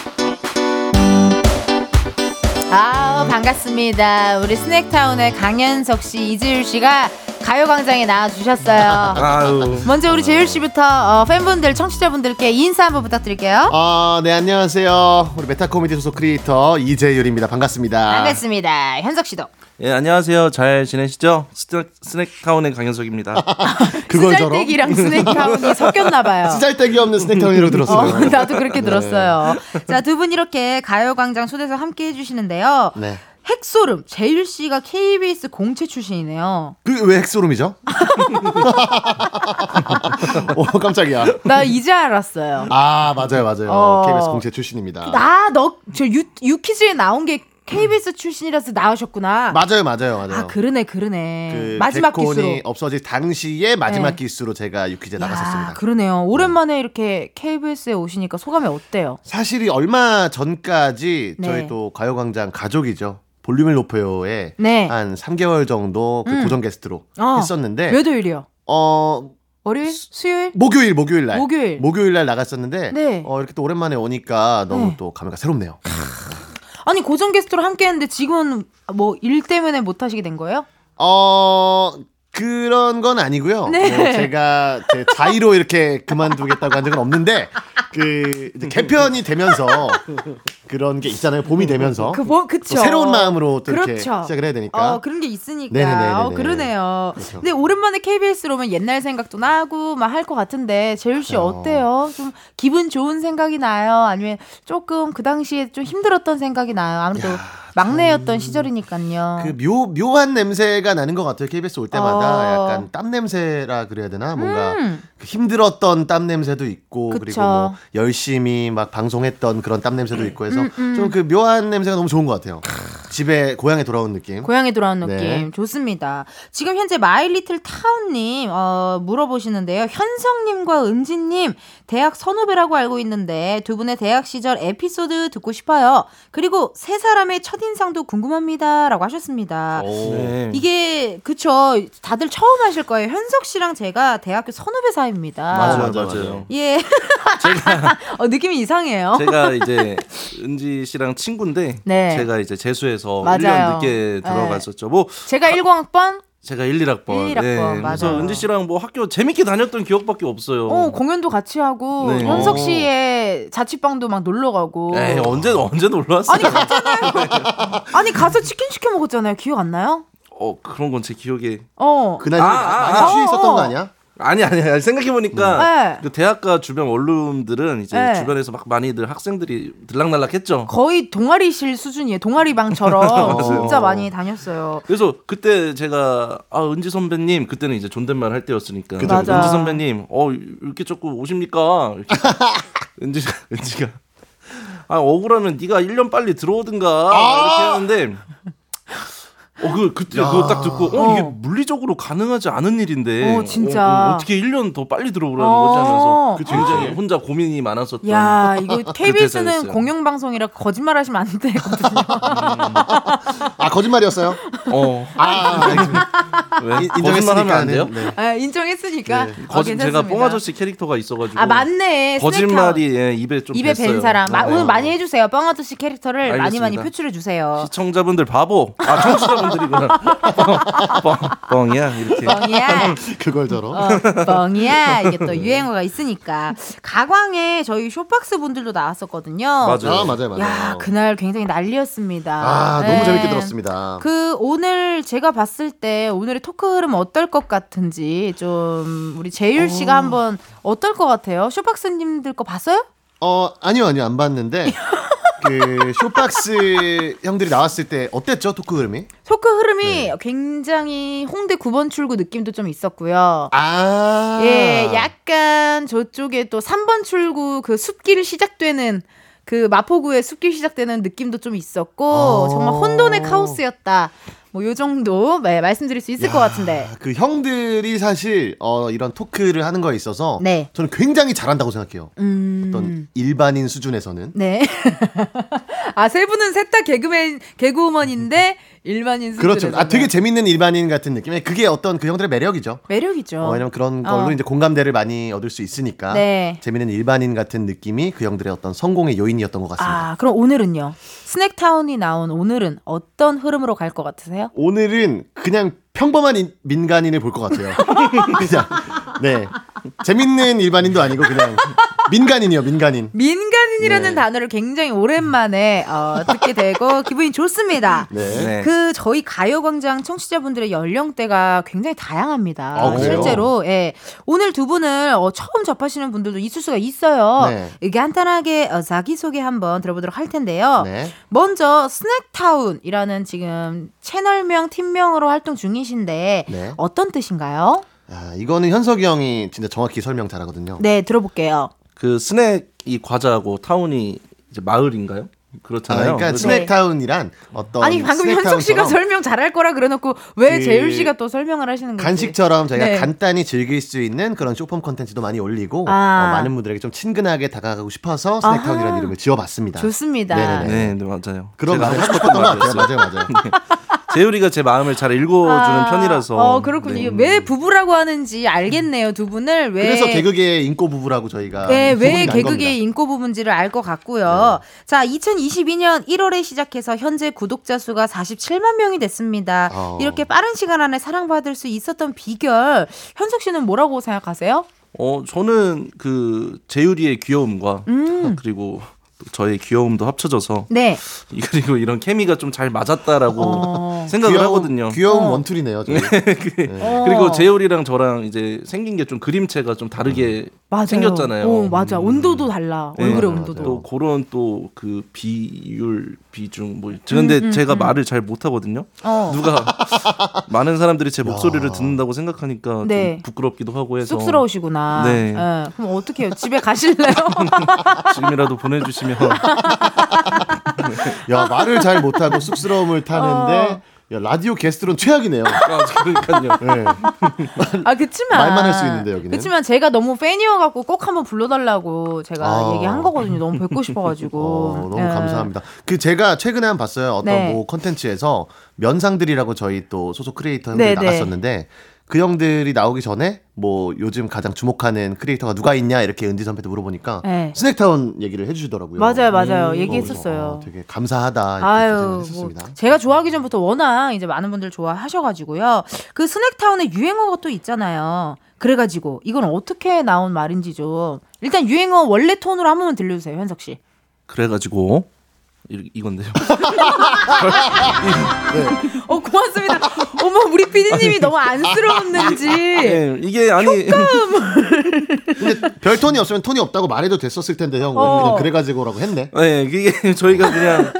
아 반갑습니다. 우리 스낵타운의 강현석 씨 이재율 씨가 가요광장에 나와주셨어요. 아유. 먼저 우리 재율 씨부터 어, 팬분들 청취자분들께 인사 한번 부탁드릴게요. 아 네 안녕하세요 우리 메타 코미디 소속 크리에이터 이재율입니다 반갑습니다 반갑습니다. 현석 씨도. 예, 안녕하세요. 잘 지내시죠? 스낵, 스낵타운의 강현석입니다. 그걸 쓰잘데기랑 스낵타운이 섞였나 봐요. 쓰잘데기 없는 스낵타운이라고 들었어요 어, 나도 그렇게 들었어요. 자, 두 분 이렇게 가요광장 초대석 함께 해주시는데요. 네. 핵소름, 재율 씨가 KBS 공채 출신이네요. 그 왜 핵소름이죠? 오 깜짝이야 나 이제 알았어요. 아 맞아요 맞아요 어. KBS 공채 출신입니다 나, 너, 저 유, 유퀴즈에 나온 게 KBS 출신이라서 나오셨구나. 맞아요 맞아요 맞아요 아, 그러네, 그러네. 그 마지막 기수로. 없어질 당시에 마지막 네. 기수로 제가 유퀴즈에 야, 나갔었습니다 그러네요. 오랜만에 이렇게 KBS에 오시니까 소감이 어때요? 사실이 얼마 전까지 네. 저희 또 가요광장 가족이죠. 볼륨을 높여요에 네. 한 3개월 정도 그 음. 고정 게스트로 어, 했었는데 몇 월이요? 어 월요일? 수요일? 목요일 목요일 날 목요일. 날 나갔었는데 네. 어 이렇게 또 오랜만에 오니까 너무 네. 또 감회가 새롭네요. 아니, 고정 게스트로 함께 했는데 지금은 뭐 일 때문에 못 하시게 된 거예요? 어 그런 건 아니고요. 네. 뭐 제가 제 자의로 이렇게 그만두겠다고 한 적은 없는데 그 개편이 되면서 그런 게 있잖아요. 봄이 되면서 그, 뭐, 그쵸. 또 새로운 마음으로 또 이렇게 그렇죠. 시작을 해야 되니까. 어, 그런 게 있으니까. 네네네네네. 어, 그러네요. 그렇죠. 근데 오랜만에 KBS로 오면 옛날 생각도 나고 막 할 것 같은데 재율 씨 어. 어때요? 좀 기분 좋은 생각이 나요? 아니면 조금 그 당시에 좀 힘들었던 생각이 나요? 아무래도 막내였던 시절이니까요. 그 묘, 묘한 냄새가 나는 것 같아요. KBS 올 때마다 어. 약간 땀 냄새라 그래야 되나? 뭔가 음. 그 힘들었던 땀 냄새도 있고 그쵸. 그리고 뭐 열심히 막 방송했던 그런 땀 냄새도 있고 해서 음, 음. 좀그 묘한 냄새가 너무 좋은 것 같아요. 집에 고향에 돌아온 느낌. 고향에 돌아온 느낌 네. 좋습니다. 지금 현재 마이리틀 타운님 어, 물어보시는데요. 현성님과 은지님 대학 선후배라고 알고 있는데 두 분의 대학 시절 에피소드 듣고 싶어요. 그리고 세 사람의 첫 인상도 궁금합니다 라고 하셨습니다. 네. 이게 그쵸 다들 처음 하실 거예요. 현석 씨랑 제가 대학교 선후배 사이입니다. 맞아요, 맞아, 맞아요. 예. 어, 느낌이 이상해요. 제가 이제 은지 씨랑 친구인데 네. 제가 이제 재수해서 맞아요. 1년 늦게 네. 들어갔었죠. 뭐 제가 10학번 제가 1, 1학번. 1, 1학번, 그래서 맞아요. 은지 씨랑 뭐 학교 재밌게 다녔던 기억밖에 없어요. 어, 공연도 같이 하고 네. 현석 씨의 자취방도 막 놀러 가고. 에이, 언제 언제 놀러 왔어요? 아니 갔잖아요. 아니 가서 치킨 시켜 먹었잖아요. 기억 안 나요? 어 그런 건 제 기억에 어. 그날 아, 많이 아, 아. 취해 있었던 어, 어. 거 아니야? 아니 아니 아니 생각해 보니까 네. 그 대학가 주변 원룸들은 이제 네. 주변에서 막 많이들 학생들이 들락날락했죠. 거의 동아리실 수준이에요. 동아리방처럼 진짜 많이 다녔어요. 그래서 그때 제가 아 은지 선배님 그때는 이제 존댓말 할 때였으니까 그죠. 은지 선배님 어 이렇게 자꾸 오십니까? 이렇게 은지 은지가 아 억울하면 네가 1년 빨리 들어오든가 이렇게 하는데 어 그 그때 그거 딱 듣고 어 이게 어. 물리적으로 가능하지 않은 일인데 어, 진짜. 어, 떻게 1년 더 빨리 들어오라는 어. 거지 하면서 그쵸, 굉장히 혼자 고민이 많았었던 야 이거 KBS는 잘했어요. 공영방송이라 거짓말 하시면 안 되거든요. 아 거짓말이었어요? 어 아, 왜? 인- 거짓말 하면 안 돼요? 네. 아, 인정했으니까. 네. 어, 거짓 제가 괜찮습니다. 뽕 아저씨 캐릭터가 있어가지고 아 맞네. 거짓말이 예, 입에 좀 입에 뱄어요. 밴 사람 마- 네. 오늘 많이 해주세요. 뻥 아저씨 캐릭터를 많이 많이 알겠습니다. 표출해 주세요. 시청자분들 바보 아 청취자분들 이구나 뻥, 뻥이야 이렇게 뻥이야. 그걸 저러. 어, 뻥이야. 이게 또 유행어가 있으니까. 가광에 저희 숏박스 분들도 나왔었거든요. 맞아요. 아 맞아요 맞아요. 야, 그날 굉장히 난리였습니다. 아 너무 네. 재밌게 들었습니다. 그 오늘 제가 봤을 때 오늘의 토크 흐름 어떨 것 같은지 좀 우리 재율 씨가 한번 어떨 것 같아요? 숏박스님들 거 봤어요? 어 아니요 아니요 안 봤는데 그 숏박스 형들이 나왔을 때 어땠죠 토크 흐름이? 토크 흐름이 네. 굉장히 홍대 9번 출구 느낌도 좀 있었고요. 아 예, 약간 저쪽에 또 3번 출구 그 숲길 시작되는 그 마포구의 숲길 시작되는 느낌도 좀 있었고 어. 정말 혼돈의 카오스였다. 뭐 요 정도 네, 말씀드릴 수 있을 것 같은데. 그 형들이 사실 어 이런 토크를 하는 거에 있어서 네. 저는 굉장히 잘한다고 생각해요. 음. 어떤 일반인 수준에서는 네. 아, 세 분은 셋 다 개그맨, 개그우먼인데 일반인. 그렇죠. 아 되게 재밌는 일반인 같은 느낌에 그게 어떤 그 형들의 매력이죠. 매력이죠. 어, 왜냐면 그런 걸로 어. 이제 공감대를 많이 얻을 수 있으니까 네. 재밌는 일반인 같은 느낌이 그 형들의 어떤 성공의 요인이었던 것 같습니다. 아, 그럼 오늘은요? 스낵타운이 나온 오늘은 어떤 흐름으로 갈 것 같으세요? 오늘은 그냥 평범한 인- 민간인을 볼 것 같아요. 그냥 네 재밌는 일반인도 아니고 그냥 민간인이요 민간인. 민간인이라는 네. 단어를 굉장히 오랜만에 어, 듣게 되고 기분이 좋습니다. 네. 네. 그 저희 가요광장 청취자분들의 연령대가 굉장히 다양합니다. 아? 실제로 예. 오늘 두 분을 어, 처음 접하시는 분들도 있을 수가 있어요. 네. 이 간단하게 어, 자기 소개 한번 들어보도록 할 텐데요. 네. 먼저 스낵타운이라는 지금 채널명 팀명으로 활동 중 이신데 네. 어떤 뜻인가요? 아 이거는 현석이 형이 진짜 정확히 설명 잘하거든요. 네 들어볼게요. 그 스낵 이 과자하고 타운이 이제 마을인가요? 아, 그렇잖아요. 그러니까 그래서 스낵타운이란 어떤 아니 방금 현석 씨가 설명 잘할 거라 그래놓고 왜 그 재율 씨가 또 설명을 하시는 거지? 간식처럼 저희가 네. 간단히 즐길 수 있는 그런 쇼폼 컨텐츠도 많이 올리고 아. 어, 많은 분들에게 좀 친근하게 다가가고 싶어서 스낵타운이라는. 이름을 지어봤습니다. 좋습니다. 네네네. 네, 네 맞아요. 그런 제가 말을 하고 싶었던 것 같아요. 말이었어요. 맞아요, 맞아요. 재율이가 제 마음을 잘 읽어주는 아, 편이라서. 어 그렇군요. 네. 왜 부부라고 하는지 알겠네요. 두 분을 왜 그래서 개그계의 잉꼬 부부라고 저희가 네, 왜 개그계의. 잉꼬 부분지를 알 것 같고요. 자, 2022년 1월에 시작해서 현재 구독자 수가 47만 명이 됐습니다. 어. 이렇게 빠른 시간 안에 사랑받을 수 있었던 비결, 현석 씨는 뭐라고 생각하세요? 어 저는 그 재율이의 귀여움과 음. 그리고 또 저의 귀여움도 합쳐져서 네. 이- 그리고 이런 케미가 좀 잘 맞았다라고 어. 생각을 귀여운- 하거든요. 귀여운 어. 원툴이네요. 저희. 어. 그리고 재율이랑 저랑 이제 생긴 게 좀 그림체가 좀 다르게 맞아요. 생겼잖아요. 어, 맞아. 온도도 달라. 네. 얼굴의 맞아요, 온도도. 또 그런 또 그 비율 비중 뭐 근데 음, 음, 제가 음. 말을 잘 못하거든요. 어. 누가 많은 사람들이 제 목소리를 듣는다고 생각하니까 네. 좀 부끄럽기도 하고 해서 쑥스러우시구나. 네. 예, 그럼 어떻게 해요? 집에 가실래요? 지금이라도 보내주시면 야 말을 잘 못하고 쑥스러움을 타는데 어. 야, 라디오 게스트로는 최악이네요. 아, 그러니까요. 네. 아, 그치만. 말만 할 수 있는데, 여기는. 그치만 제가 너무 팬이어갖고 꼭 한번 불러달라고 제가 아. 얘기한 거거든요. 너무 뵙고 싶어가지고. 어, 너무 예. 감사합니다. 그 제가 최근에 한번 봤어요. 어떤 네. 뭐 컨텐츠에서 면상들이라고 저희 또 소속 크리에이터 형들이 네, 네. 나갔었는데 그 형들이 나오기 전에 뭐 요즘 가장 주목하는 크리에이터가 누가 있냐 이렇게 은지 선배한테 물어보니까 네. 스낵타운 얘기를 해주시더라고요. 맞아요, 맞아요. 음, 얘기했었어요. 어, 되게 감사하다 이렇게 아유, 뭐 했었습니다. 제가 좋아하기 전부터 워낙 이제 많은 분들 좋아하셔가지고요. 그 스낵타운에 유행어가 또 있잖아요. 그래가지고 이건 어떻게 나온 말인지 좀 일단 유행어 원래 톤으로 한 번만 들려주세요, 현석 씨. 그래가지고 이, 이건데요. 어 고맙습니다. 어머 우리 PD님이 너무 안쓰러웠는지. 네, 이게 아니 근데 별 톤이 없으면 톤이 없다고 말해도 됐었을 텐데 형 어. 그냥 그래가지고라고 했네. 네, 이게 저희가 그냥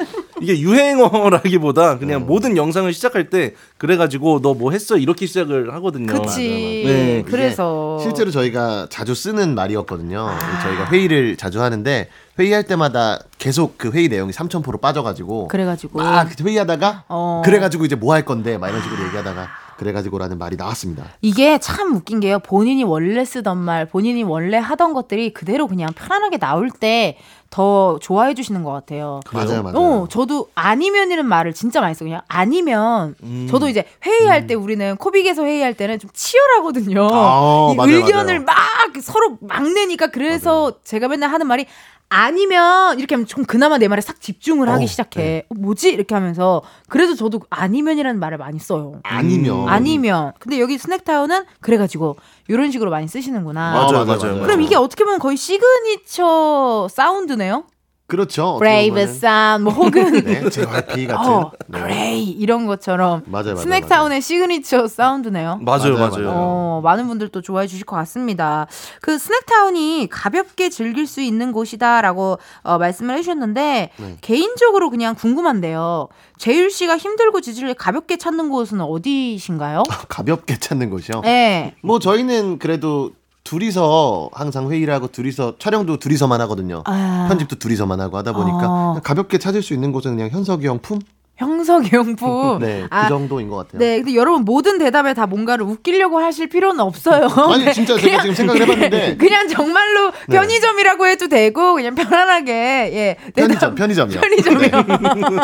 이게 유행어라기보다 그냥 모든 영상을 시작할 때 그래가지고 너 뭐 했어 이렇게 시작을 하거든요. 그치. 네. 그래서 실제로 저희가 자주 쓰는 말이었거든요. 저희가 회의를 자주 하는데 회의할 때마다 계속 그 회의 내용이 삼천포로 빠져가지고 그래가지고 막 회의하다가 어. 그래가지고 이제 뭐 할 건데 막 이런 식으로 얘기하다가 그래가지고라는 말이 나왔습니다. 이게 참 웃긴 게요. 본인이 원래 쓰던 말, 본인이 원래 하던 것들이 그대로 그냥 편안하게 나올 때 더 좋아해 주시는 것 같아요. 맞아요, 맞아요. 어, 저도 아니면이라는 말을 진짜 많이 써요. 그냥 아니면 음. 저도 이제 회의할 때 우리는 코빅에서 회의할 때는 좀 치열하거든요. 아, 이 맞아요, 의견을 맞아요. 막 서로 막 내니까 그래서 제가 맨날 하는 말이 아니면 이렇게 하면 좀 그나마 내 말에 싹 집중을 하기 어, 시작해. 어, 뭐지? 이렇게 하면서 그래서 저도 아니면이라는 말을 많이 써요. 아니면 아니면 근데 여기 스낵타운은 그래 가지고 이런 식으로 많이 쓰시는구나. 맞아요, 맞아요. 그럼 이게 어떻게 보면 거의 signature sound네요. 그렇죠. 보면은. 사운드 뭐 혹은 네, JYP 같은. 어, 네. 그레이 이런 것처럼 맞아요, 맞아요, 스낵타운의 signature sound네요. 맞아요, 맞아요, 맞아요. 어, 많은 분들 또 좋아해 주실 것 같습니다. 그 스낵타운이 가볍게 즐길 수 있는 곳이다라고 어, 말씀을 해주셨는데 네. 개인적으로 그냥 궁금한데요. 재율 씨가 힘들고 지칠 때 가볍게 찾는 곳은 어디신가요? 가볍게 찾는 곳이요. 네. 뭐 저희는 그래도 둘이서 항상 회의를 하고 둘이서 촬영도 둘이서만 하거든요. 아. 편집도 둘이서만 하고 하다 보니까 아. 그냥 가볍게 찾을 수 있는 곳은 그냥 현석이 형 품? 형석이 형품. 네, 아, 그 정도인 것 같아요. 네, 근데 여러분 모든 대답에 다 뭔가를 웃기려고 하실 필요는 없어요. 아니 네, 진짜 제가 지금 생각을 해봤는데 그냥 정말로 네. 편의점이라고 해도 되고 그냥 편안하게 예. 편의점, 편의점이요. 편의점이요.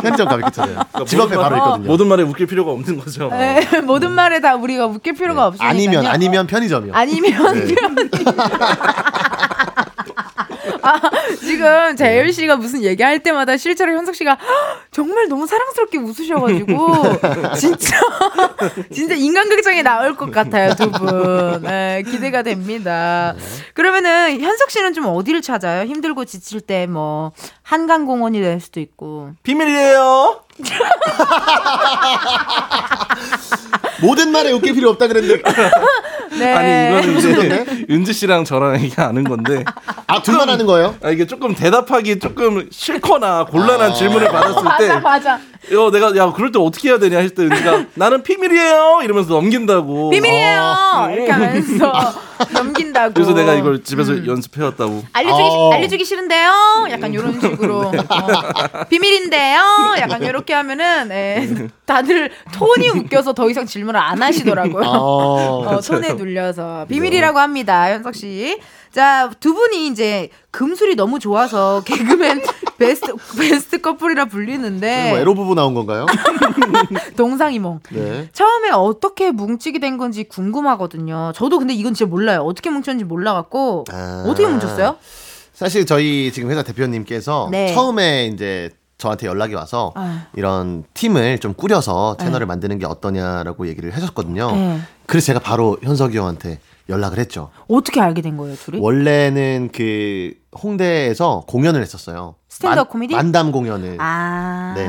편의점 가볍게 찾아요. 집 앞에 바로 있거든요. 모든 말에 웃길 필요가 없는 거죠. 네, 모든 말에 다 우리가 웃길 필요가 없으니까. 아니면 아니면 편의점이요. 아니면 네. 아, 지금 재열 씨가 무슨 얘기할 때마다 실제로 현석 씨가 "헉, 정말 너무 사랑스럽게 웃으셔가지고 진짜 진짜 인간극장에 나올 것 같아요 두 분. 네, 기대가 됩니다. 그러면은 현석 씨는 좀 어디를 찾아요? 힘들고 지칠 때 뭐 한강공원이 될 수도 있고. 비밀이에요. 모든 말에 웃길 필요 없다 그랬는데 네. 아니 이거는 이제? 은지 씨랑 저랑 이게 아는 건데 아 둘만 하는 거예요? 아, 이게 조금 대답하기 조금 싫거나 곤란한 아. 질문을 받았을 때 맞아 맞아. 어, 내가 야 그럴 때 어떻게 해야 되냐 했을 때 은지가 나는 비밀이에요 이러면서 넘긴다고. 비밀이에요. 어. 이렇게 하면서 넘긴다고. 그래서 내가 이걸 집에서 음. 연습해왔다고. 알려주기 어. 알려주기 싫은데요. 약간 이런 식으로 어, 비밀인데요. 약간 이렇게 하면은 예, 다들 톤이 웃겨서 더 이상 질문을 안 하시더라고요. 어. 어, 톤에 눌려서 비밀이라고 합니다, 현석 씨. 자, 두 분이 이제 금술이 너무 좋아서 개그맨 베스트 베스트 커플이라 불리는데 뭐 에로 부부 나온 건가요? 동상이몽. 네. 처음에 어떻게 뭉치게 된 건지 궁금하거든요. 저도 근데 이건 진짜 몰라요. 어떻게 뭉쳤는지 몰라 갖고 아. 어떻게 뭉쳤어요? 사실 저희 지금 회사 대표님께서 네. 처음에 이제 저한테 연락이 와서 아. 이런 팀을 좀 꾸려서 채널을 만드는 게 어떠냐라고 얘기를 하셨거든요. 네. 그래서 제가 바로 현석이 형한테 연락을 했죠. 어떻게 알게 된 거예요, 둘이? 원래는 그 홍대에서 공연을 했었어요. 스탠드업 만- 코미디? 만담 공연을. 아. 네.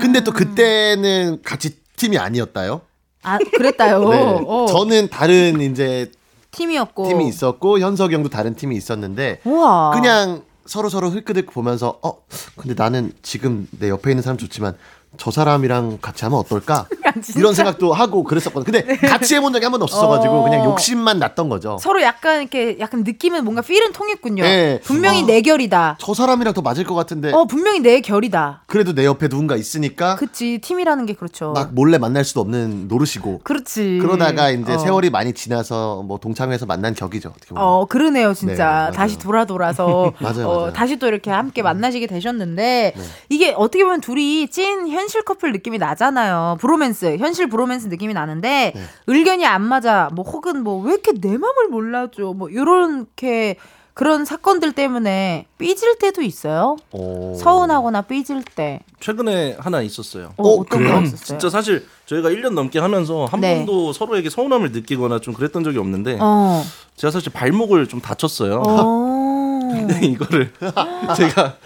근데 또 그때는 같이 팀이 아니었다요. 아, 그랬다요. 네. 어. 저는 다른 이제 팀이었고. 팀이 있었고 현석이 형도 다른 팀이 있었는데 우와. 그냥 서로 서로 흘끗흘끗 보면서 어 근데 나는 지금 내 옆에 있는 사람 좋지만 저 사람이랑 같이 하면 어떨까 이런 생각도 하고 그랬었거든. 근데 같이 해본 적이 한 번도 없어가지고 네. 어. 그냥 욕심만 났던 거죠. 서로 약간 이렇게 약간 느낌은 뭔가 필은 통했군요. 네. 분명히 어. 내 결이다. 저 사람이랑 더 맞을 것 같은데 어, 분명히 내 결이다. 그래도 내 옆에 누군가 있으니까 그치, 팀이라는 게 그렇죠. 막 몰래 만날 수도 없는 노릇이고 그렇지. 그러다가 이제 어. 세월이 많이 지나서 뭐 동창회에서 만난 격이죠. 어떻게 보면. 어, 그러네요, 진짜. 네. 다시 돌아 돌아서 맞아요, 어, 맞아요. 다시 또 이렇게 함께 만나시게 되셨는데 네. 이게 어떻게 보면 둘이 찐 현실 커플 느낌이 나잖아요. 브로맨스, 현실 브로맨스 느낌이 나는데 네. 의견이 안 맞아. 뭐 혹은 뭐 왜 이렇게 내 마음을 몰라줘. 뭐 요렇게 그런 사건들 때문에 삐질 때도 있어요. 어. 서운하거나 삐질 때. 최근에 하나 있었어요. 어, 어, 어떤 그래요? 거 있었어요? 진짜 사실 저희가 1년 넘게 하면서 한 네. 번도 서로에게 서운함을 느끼거나 좀 그랬던 적이 없는데 어. 제가 사실 발목을 좀 다쳤어요. 어. 근데 이거를 제가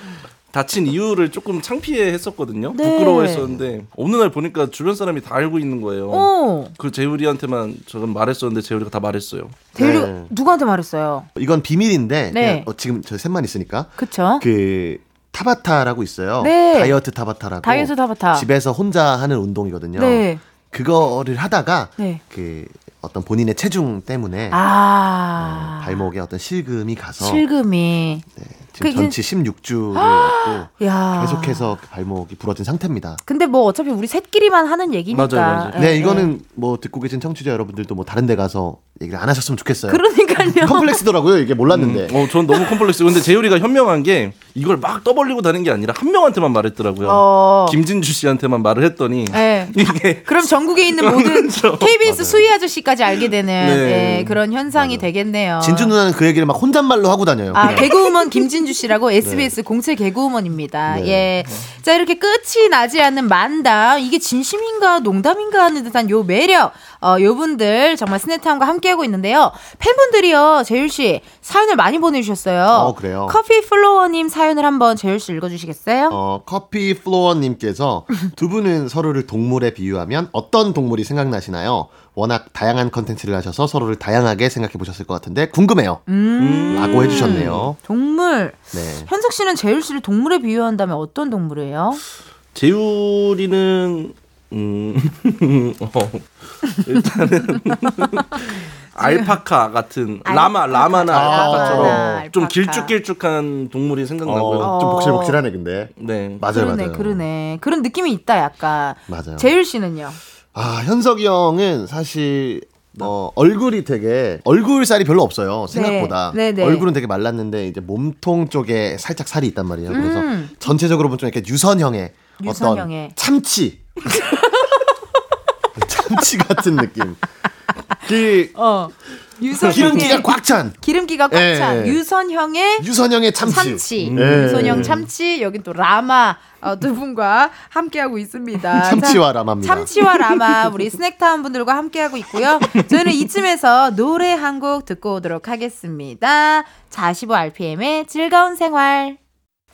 다친 이유를 조금 창피해 했었거든요. 네. 부끄러워했었는데 어느 날 보니까 주변 사람이 다 알고 있는 거예요. 어. 그 재우리한테만 저는 말했었는데 재우리가 다 말했어요. 대류 네. 누구한테 말했어요? 이건 비밀인데 네. 어, 지금 저희 셋만 있으니까 그쵸? 그 타바타라고 있어요. 네. 다이어트 타바타라고. 다이어트 타바타. 집에서 혼자 하는 운동이거든요. 네. 그거를 하다가 네. 그 어떤 본인의 체중 때문에 아. 어, 발목에 어떤 실금이 가서 실금이. 지금 그 전치 16주를 맞고 야. 계속해서 그 발목이 부러진 상태입니다. 근데 뭐 어차피 우리 셋끼리만 하는 얘기니까. 맞아요, 맞아요. 예, 네, 예. 이거는 뭐 듣고 계신 청취자 여러분들도 뭐 다른 데 가서 얘기를 안 하셨으면 좋겠어요. 그러니까요. 컴플렉스더라고요. 이게 몰랐는데. 음, 어, 전 너무 컴플렉스. 근데 재우리가 현명한 게 이걸 막 떠벌리고 다는 게 아니라 한 명한테만 말했더라고요. 어. 김진주 씨한테만 말을 했더니 예. 이게 그럼 전국에 있는 모든. KBS 수희 아저씨까지 알게 되는 네. 예, 그런 현상이 되겠네요. 진주 누나는 그 얘기를 막 혼잣말로 하고 다녀요. 아. 개그우먼 김진주 씨라고 SBS 공채 개그우먼입니다. 네. 예. 자, 이렇게 끝이 나지 않는 만담. 이게 진심인가 농담인가 하는 듯한 요 매력. 어, 요 분들 정말 스낵타운과 함께하고 있는데요. 팬분들이요, 재율 씨, 사연을 많이 보내주셨어요. 어, 그래요? 커피 플로어님 사연을 한번 재율 씨 읽어주시겠어요? 어, 커피 플로어님께서 두 분은 서로를 동물에 비유하면 어떤 동물이 생각나시나요? 워낙 다양한 콘텐츠를 하셔서 서로를 다양하게 생각해 보셨을 것 같은데 궁금해요. 음. 라고 해주셨네요. 동물. 네. 현석 씨는 재율 씨를 동물에 비유한다면 어떤 동물이에요? 재우리는 음 어, 일단은 알파카 같은 라마 라마나 알파카. 알파카처럼 아, 좀 알파카. 길쭉길쭉한 동물이 생각나고요. 어, 좀 복실복실하네, 근데. 네. 맞아요, 그러네, 맞아요. 그러네. 그런 느낌이 있다, 약간. 맞아요. 재율 씨는요? 아, 현석이 형은 사실 어, 얼굴이 되게 얼굴살이 별로 없어요. 생각보다. 네, 네. 얼굴은 되게 말랐는데 이제 몸통 쪽에 살짝 살이 있단 말이에요. 그래서 음. 전체적으로 보면 좀 이렇게 유선형의, 유선형의. 어떤 참치. 참치 같은 느낌. 그 어. 기름기가 꽉 찬 기름기가 꽉 찬 예. 유선형의 유선형의 참치. 참치. 예. 유선형 참치. 여긴 또 라마 어, 두 분과 함께하고 있습니다. 참치와 자, 라마입니다. 참치와 라마 우리 스낵타운 분들과 함께하고 있고요. 저희는 이쯤에서 노래 한 곡 듣고 오도록 하겠습니다. 45rpm의 즐거운 생활.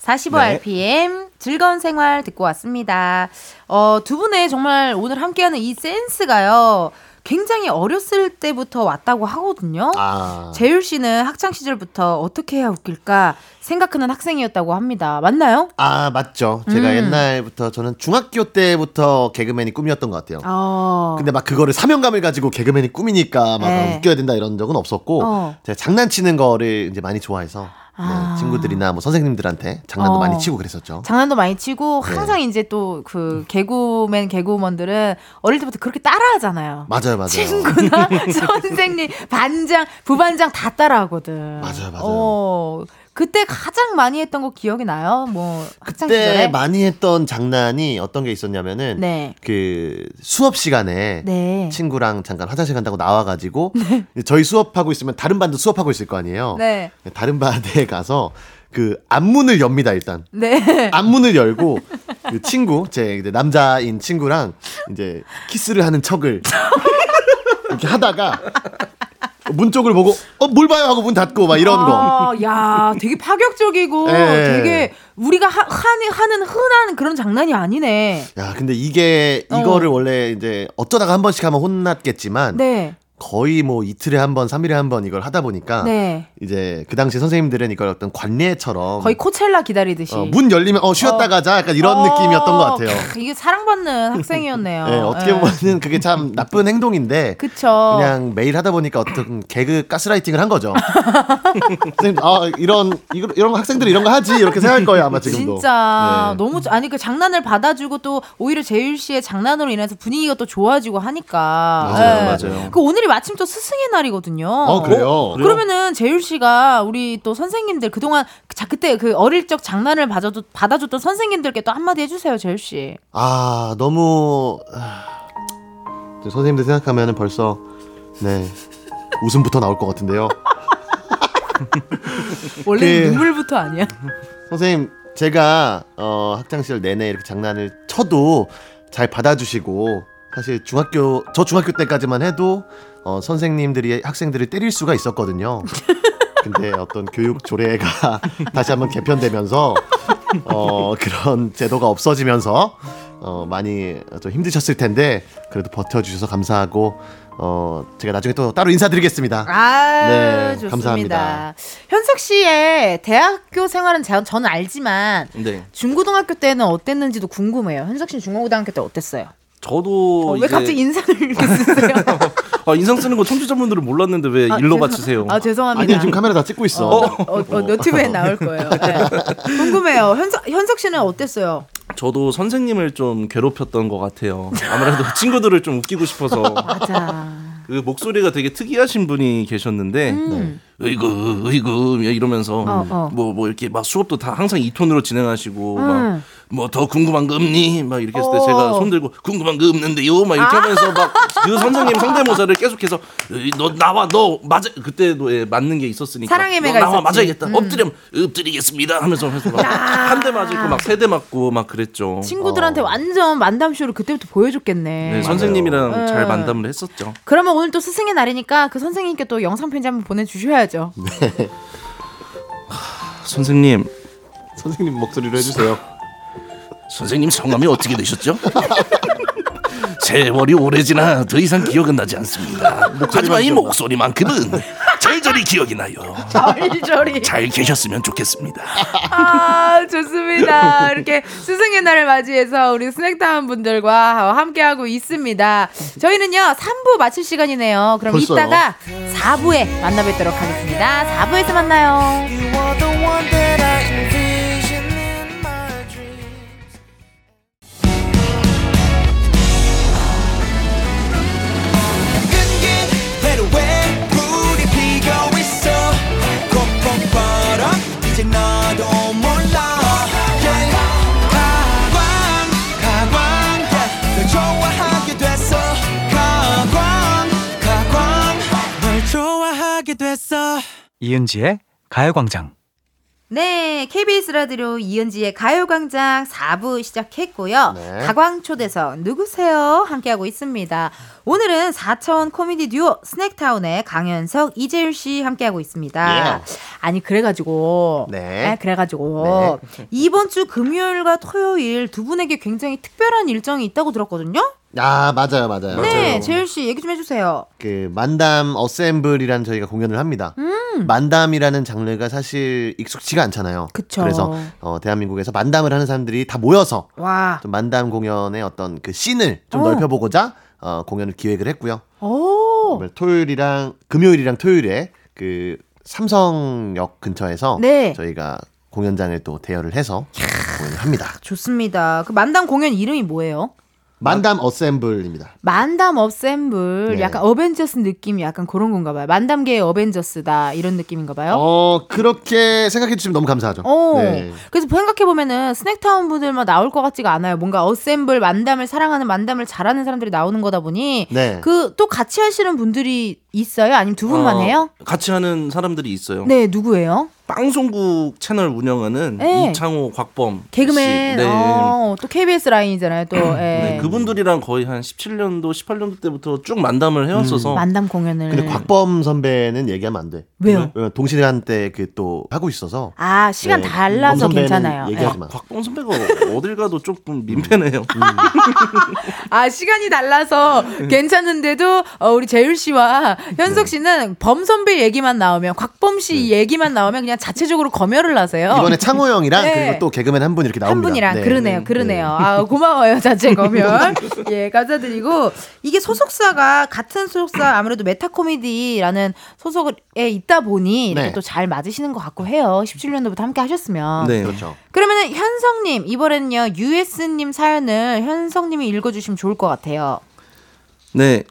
45rpm 즐거운 생활 듣고 왔습니다. 어, 두 분의 정말 오늘 함께하는 이 센스가요. 굉장히 어렸을 때부터 왔다고 하거든요. 아. 재율 씨는 학창 시절부터 어떻게 해야 웃길까 생각하는 학생이었다고 합니다. 맞나요? 아, 맞죠. 제가 음. 옛날부터 저는 중학교 때부터 개그맨이 꿈이었던 것 같아요. 어. 근데 막 그거를 사명감을 가지고 개그맨이 꿈이니까 막 네. 웃겨야 된다 이런 적은 없었고 어. 제가 장난치는 거를 이제 많이 좋아해서 아. 네, 친구들이나 뭐 선생님들한테 장난도 어. 많이 치고 그랬었죠. 장난도 많이 치고 네. 항상 이제 또 그 개그맨 개그우먼들은 어릴 때부터 그렇게 따라하잖아요. 맞아요, 맞아요. 친구나 선생님, 반장, 부반장 다 따라하거든. 맞아요, 맞아요. 어, 그때 가장 많이 했던 거 기억이 나요? 뭐 학창 그때 시절에? 많이 했던 장난이 어떤 게 있었냐면은 네. 그 수업 시간에 네. 친구랑 잠깐 화장실 간다고 나와 가지고 저희 수업하고 있으면 다른 반도 수업하고 있을 거 아니에요. 네. 다른 반에 가서 그 앞문을 엽니다 일단. 네. 앞문을 열고 그 친구 제 남자인 친구랑 이제 키스를 하는 척을 이렇게 하다가 문 쪽을 보고 어 뭘 봐요 하고 문 닫고 막 이런 거. 아, 야, 되게 파격적이고 예. 되게 우리가 하, 하는, 흔한 그런 장난이 아니네. 야 근데 이게 어. 이거를 원래 이제 어쩌다가 한 번씩 하면 혼났겠지만 네. 거의 뭐 이틀에 한 번, 3일에 한 번 이걸 하다 보니까 네. 이제 그 당시 선생님들은 이걸 어떤 관례처럼 거의 코첼라 기다리듯이. 어, 문 열리면 어 쉬었다 어. 가자 약간 이런 어, 느낌이었던 것 같아요. 크, 이게 사랑받는 학생이었네요. 네, 어떻게 예. 보면은 그게 참 나쁜 행동인데 그쵸. 그냥 매일 하다 보니까 어떤 개그 가스라이팅을 한 거죠. 선생님, 아 이런 이거- 이런 학생들이 이런 거 하지 이렇게 생각할 거예요 아마 지금도. 진짜 네. 너무 좋- 아니 그 장난을 받아주고 또 오히려 재율 씨의 장난으로 인해서 분위기가 또 좋아지고 하니까 맞아요, 예. 맞아요. 그 오늘이 마침 또 스승의 날이거든요. 어 그래요. 그러면은 재율 씨가 우리 또 선생님들 그동안 자 그때 그 어릴 적 장난을 받아줬, 받아줬던 선생님들께 또 한마디 해주세요 재율 씨. 아 너무 아, 선생님들 생각하면은 벌써 네 웃음부터 나올 것 같은데요. 원래 그- 눈물부터 아니야? 선생님 제가 어, 학창 시절 내내 이렇게 장난을 쳐도 잘 받아주시고 사실 중학교 저 중학교 때까지만 해도 어, 선생님들이 학생들을 때릴 수가 있었거든요. 근데 어떤 교육 조례가 다시 한번 개편되면서 어, 그런 제도가 없어지면서 어, 많이 좀 힘드셨을 텐데 그래도 버텨주셔서 감사하고 어, 제가 나중에 또 따로 인사드리겠습니다. 아, 네, 좋습니다. 감사합니다. 현석 씨의 대학교 생활은 저- 저는 알지만 네. 중고등학교 때는 어땠는지도 궁금해요. 현석 씨 중고등학교 때 어땠어요? 저도 어, 왜 이제 갑자기 인사를 이렇게 쓰세요? 아, 인상 쓰는 거 청취자분들은 몰랐는데 왜 아, 일로 죄송- 바치세요? 아 죄송합니다. 아니 지금 카메라 다 찍고 있어. 어, 어, 어, 너튜브에 나올 거예요. 네. 궁금해요. 현석 현석 씨는 어땠어요? 저도 선생님을 좀 괴롭혔던 것 같아요. 아무래도 친구들을 좀 웃기고 싶어서 맞아. 그 목소리가 되게 특이하신 분이 계셨는데 음. 으이구 으이구 이러면서 어, 어. 뭐뭐 이렇게 막 수업도 다 항상 이 톤으로 진행하시고 음. 막뭐더 궁금한 거 없니? 막 이렇게 했을 때 어. 제가 손 들고 궁금한 거 없는데요. 막 이렇게 하면서 막 그 선생님 성대모사를 계속해서 너 나와 너 맞아 그때도 예, 맞는 게 있었으니까 사랑의 너 매가 나와 있었지. 맞아야겠다 음. 엎드려 엎드리겠습니다 하면서 해서 한대 맞고 막 세 대 맞고 막 그랬죠. 친구들한테 완전 만담쇼를 그때부터 보여줬겠네. 네, 선생님이랑 네. 잘 만담을 했었죠. 그러면 오늘 또 스승의 날이니까 그 선생님께 또 영상 편지 한번 보내주셔야 죠. 선생님, 선생님 목소리로 해주세요. 선생님 성함이 어떻게 되셨죠? 세월이 오래 지나 더 이상 기억은 나지 않습니다. 하지만 이 목소리만큼은 절절히 기억이 나요. 절절히. 잘 계셨으면 좋겠습니다. 아, 좋습니다. 이렇게 스승의 날을 맞이해서 우리 스낵타운 분들과 함께하고 있습니다. 저희는요, 3부 마칠 시간이네요. 그럼 벌써요? 이따가 4부에 만나뵙도록 하겠습니다. 4부에서 만나요. 이제 나도 몰라. 이은지의 가요광장. 네, KBS 라디오 이은지의 가요광장 4부 시작했고요. 네. 가광초대석 누구세요? 함께하고 있습니다. 오늘은 4차원 코미디 듀오 스낵타운의 강현석, 이재율 씨 함께하고 있습니다. 예. 아니 그래가지고, 네. 아, 그래가지고 이번 주 금요일과 토요일 두 분에게 굉장히 특별한 일정이 있다고 들었거든요. 아 맞아요 맞아요. 네, 재율 씨 얘기 좀 해주세요. 그 만담 어셈블이라는 저희가 공연을 합니다. 만담이라는 장르가 사실 익숙치가 않잖아요. 음. 그쵸. 래서 어, 대한민국에서 만담을 하는 사람들이 다 모여서 와, 좀 만담 공연의 어떤 그 씬을 좀 어. 넓혀보고자 어, 공연을 기획을 했고요. 오, 토요일이랑 금요일이랑 토요일에 그 삼성역 근처에서 네. 저희가 공연장을 또 대여를 해서 공연을 합니다. 좋습니다. 그 만담 공연 이름이 뭐예요? 만담 어셈블입니다. 만담 어셈블 네. 약간 어벤져스 느낌이 약간 그런 건가 봐요. 만담계의 어벤져스다 이런 느낌인가 봐요. 어 그렇게 생각해 주시면 너무 감사하죠. 어. 네. 그래서 생각해 보면은 스낵타운 분들만 나올 것 같지가 않아요. 뭔가 어셈블 만담을 사랑하는 만담을 잘하는 사람들이 나오는 거다 보니 네. 그또 같이 하시는 분들이 있어요? 아니면 두 분만 어, 해요? 같이 하는 사람들이 있어요. 네, 누구예요? 방송국 채널 운영하는 네. 이창호, 곽범 개그맨. 씨. 네. 어, 또 KBS 라인이잖아요. 또 예. 네, 그분들이랑 거의 한 17년도, 18년도 때부터 쭉 만담을 해왔어서 만담 공연을 근데 곽범 선배는 얘기하면 안 돼. 왜요? 왜냐면 동시간대 그또 하고 있어서. 아 시간 네, 달라서 괜찮아요. 얘기하지 예. 마. 곽범 선배가 어딜 가도 조금 민폐네요. 아 시간이 달라서 괜찮은데도 어, 우리 재율 씨와 현석 씨는 범 선배 얘기만 나오면 곽범 씨 얘기만 나오면 그냥 자체적으로 검열을 하세요. 이번에 창호 형이랑 네. 그리고 또 개그맨 한 분 이렇게 나옵니다. 한 분이랑 네. 그러네요, 그러네요. 아 고마워요, 자체 검열. 예, 감사드리고 이게 소속사가 같은 소속사 아무래도 메타 코미디라는 소속에 있다 보니 이렇게 네. 또잘 맞으시는 것 같고 해요. 17년도부터 함께 하셨으면. 네. 그렇죠. 그러면은 현성님 이번에는요 US님 사연을 현성님이 읽어주시면 좋을 것 같아요. 네.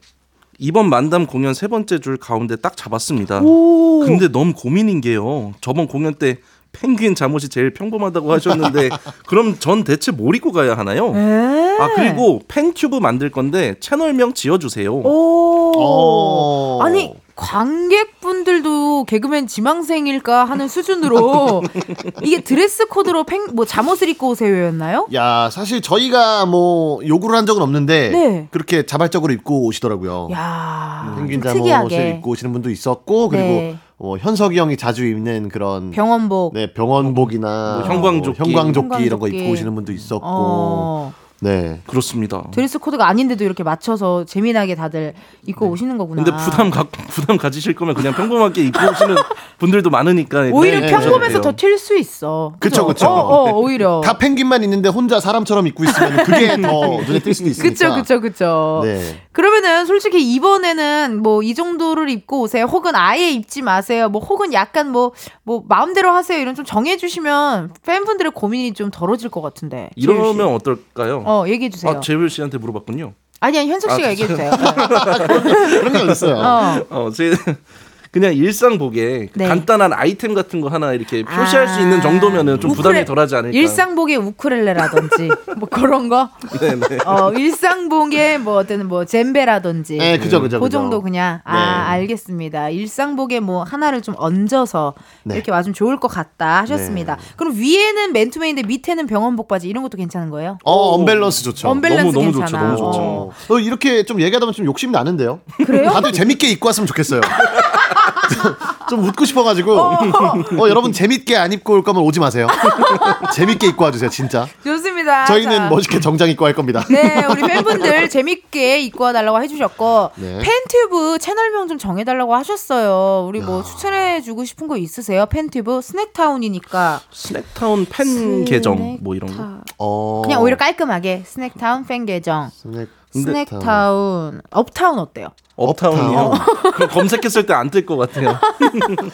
이번 만담 공연 세 번째 줄 가운데 딱 잡았습니다. 오. 근데 너무 고민인 게요. 저번 공연 때 펭귄 잠옷이 제일 평범하다고 하셨는데 그럼 전 대체 뭘 입고 가야 하나요? 에? 아 그리고 팬튜브 만들 건데 채널명 지어주세요. 오. 어. 아니 관객분들도 개그맨 지망생일까 하는 수준으로 이게 드레스 코드로 팽, 뭐 잠옷을 입고 오세요였나요? 야 사실 저희가 뭐 요구를 한 적은 없는데 네. 그렇게 자발적으로 입고 오시더라고요. 야, 펭귄 좀 잠옷을 입고 오시는 분도 있었고 그리고 네. 어, 현석이 형이 자주 입는 그런 병원복. 네 병원복이나 뭐 형광조끼. 뭐 형광조끼 이런 거 형광조끼. 입고 오시는 분도 있었고 어, 네 그렇습니다. 드레스 코드가 아닌데도 이렇게 맞춰서 재미나게 다들 입고 오시는 거구나. 근데 부담 가, 부담 가지실 거면 그냥 평범하게 입고 오시는 분들도 많으니까 오히려 네, 평범해서 그러셔도 더튈 수 있어. 그쵸, 그쵸. 어, 어, 오히려. 다 펭귄만 있는데 혼자 사람처럼 입고 있으면 그게 더 눈에 띌 수도 있으니까 그쵸, 그쵸, 그쵸. 네. 그러면은 솔직히 이번에는 뭐 이 정도를 입고 오세요. 혹은 아예 입지 마세요. 뭐 혹은 약간 뭐, 뭐 마음대로 하세요. 이런 좀 정해주시면 팬분들의 고민이 좀 덜어질 것 같은데. 이러면 어떨까요? 어, 얘기해 주세요. 아 재율 씨한테 물어봤군요. 아니, 아니, 현석 씨가 아, 얘기해 주세요. 그런 게 어딨어요 어. 어, 제 그냥 일상 복에 그 네. 간단한 아이템 같은 거 하나 이렇게 표시할 수 아. 있는 정도면은 좀 부담이 우쿨레- 덜하지 않을까. 일상복에 우쿨렐레라든지 뭐 그런 거. 네네. 어, 일상복에 뭐 어떤 뭐 젬베라든지. 네 그죠 그죠 그. 정도 그냥 아 네. 알겠습니다. 일상복에 뭐 하나를 좀 얹어서 네. 이렇게 와주면 좋을 것 같다 하셨습니다. 그럼 위에는 맨투맨인데 밑에는 병원복 바지 이런 것도 괜찮은 거예요? 어 언밸런스 좋죠 언밸런스 너무, 너무 괜찮아. 좋죠, 너무 좋죠. 어. 어, 이렇게 좀 얘기하다 보면 좀 욕심이 나는데요. 그래요? 다들 재밌게 입고 왔으면 좋겠어요. 좀, 좀 웃고 싶어가지고 어, 여러분 재밌게 안 입고 올 거면 오지 마세요. 재밌게 입고 와주세요 진짜. 좋습니다. 저희는 자. 멋있게 정장 입고 할 겁니다. 네, 우리 팬분들 재밌게 입고 와달라고 해주셨고 네. 팬튜브 채널명 좀 정해달라고 하셨어요. 우리 뭐 추천해주고 싶은 거 있으세요? 팬튜브 스낵타운이니까 스낵타운 팬 계정 뭐 이런 거. 스낵타- 어, 그냥 오히려 깔끔하게 스낵타운 팬 계정. 스낵, 스낵타운, 업타운 어때요? 업타운이요. 그럼 검색했을 때 안 뜰 것 같아요.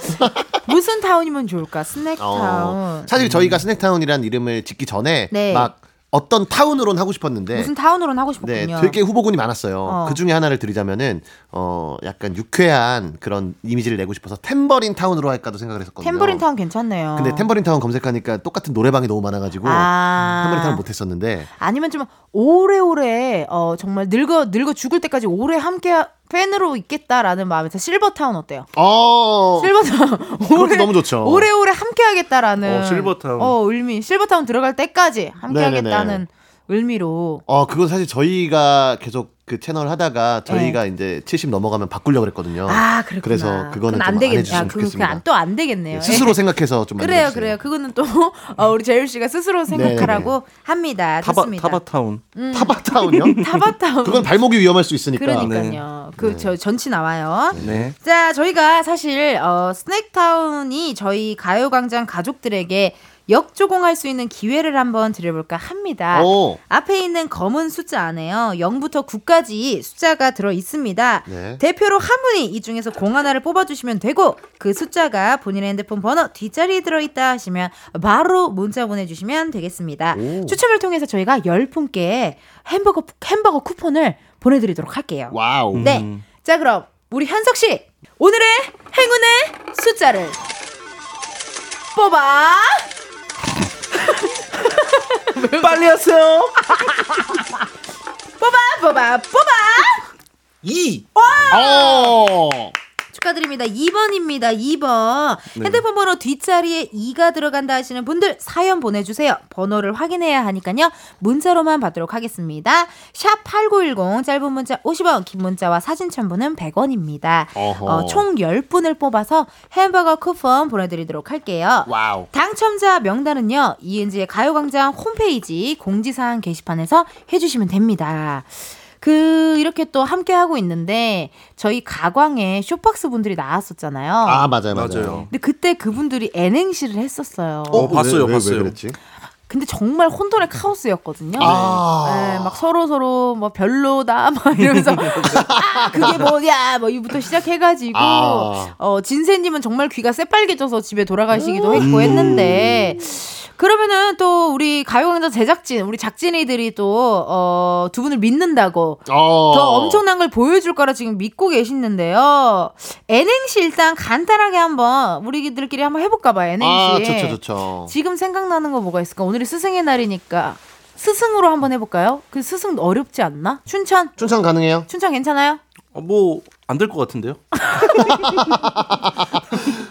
무슨 타운이면 좋을까? 스낵타운. 어, 사실 저희가 스낵타운이라는 이름을 짓기 전에 네. 막 어떤 타운으로는 하고 싶었는데 무슨 타운으로는 하고 네, 싶었군요. 되게 후보군이 많았어요. 어. 그 중에 하나를 드리자면은 어 약간 유쾌한 그런 이미지를 내고 싶어서 탬버린 타운으로 할까도 생각을 했었거든요. 탬버린 타운 괜찮네요. 근데 탬버린 타운 검색하니까 똑같은 노래방이 너무 많아가지고 아. 탬버린 타운 못했었는데 아니면 좀 오래오래 어 정말 늙어 늙어 죽을 때까지 오래 함께 팬으로 있겠다라는 마음에서 실버타운 어때요? 어 실버타운 그것도 너무 좋죠. 오래오래 함께 하겠다라는 어, 실버타운. 어 의미 실버타운 들어갈 때까지 함께 네네네. 하겠다는 의미로 어 그건 사실 저희가 계속 그 채널 하다가 저희가 이제 70 넘어가면 바꾸려고 그랬거든요. 네. 아 그렇구나. 그래서 그거는 그건 안좀안 되겠, 해주시면 아, 그거 좋겠습니다. 또안 되겠네요. 네, 스스로 예. 생각해서 좀 그래요, 만들어주세요. 그래요. 그거는 또 어, 우리 재율 씨가 스스로 생각하라고 합니다. 타바 좋습니다. 타바타운. 타바타운이요? 타바타운. 그건 발목이 위험할 수 있으니까. 그러니까요. 그저 전치 나와요. 네. 자, 저희가 사실 어, 스낵타운이 저희 가요광장 가족들에게 역조공할 수 있는 기회를 한번 드려볼까 합니다. 오. 앞에 있는 검은 숫자 안에요. 0부터 9까지 숫자가 들어 있습니다. 네. 대표로 한 분이 이 중에서 공 하나를 뽑아주시면 되고 그 숫자가 본인의 핸드폰 번호 뒷자리에 들어있다 하시면 바로 문자 보내주시면 되겠습니다. 오. 추첨을 통해서 저희가 10분께 햄버거, 햄버거 쿠폰을 보내드리도록 할게요. 와우. 네. 음. 자, 그럼 우리 현석 씨 오늘의 행운의 숫자를 뽑아 빨리 하세요. 뽑아 뽑아 뽑아 2. 어. 축하드립니다. 2번입니다. 2번. 네. 핸드폰 번호 뒷자리에 2가 들어간다 하시는 분들 사연 보내주세요. 번호를 확인해야 하니까요. 문자로만 받도록 하겠습니다. 샵 8910 짧은 문자 50원 긴 문자와 사진 첨부는 100원입니다. 어허. 어, 총 10분을 뽑아서 햄버거 쿠폰 보내드리도록 할게요. 와우. 당첨자 명단은요, 이은지의 가요광장 홈페이지 공지사항 게시판에서 해주시면 됩니다. 그, 이렇게 또 함께 하고 있는데, 저희 가광에 쇼박스 분들이 나왔었잖아요. 아 맞아요 맞아요. 맞아요. 근데 그때 그분들이 N행시를 했었어요. 어, 봤어요, 왜, 왜, 봤어요. 왜 그랬지? 근데 정말 혼돈의 카오스였거든요. 아. 네, 막 서로 서로 뭐 별로다 막 이러면서 아 그게 뭐냐 뭐 이부터 시작해가지고 아. 어 진세님은 정말 귀가 새빨개져서 집에 돌아가시기도 했고 했는데 그러면은 또 우리 가요광장 제작진 우리 작진이들이 또 어 두 분을 믿는다고 어. 더 엄청난 걸 보여줄 거라 지금 믿고 계시는데요. N행시 일단 간단하게 한번 우리들끼리 한번 해볼까 봐요. N행시. 아 좋죠 좋죠. 지금 생각나는 거 뭐가 있을까? 오늘이 스승의 날이니까 스승으로 한번 해볼까요? 그 스승 어렵지 않나? 춘천? 춘천 가능해요? 춘천 괜찮아요? 어, 뭐 안 될 것 같은데요?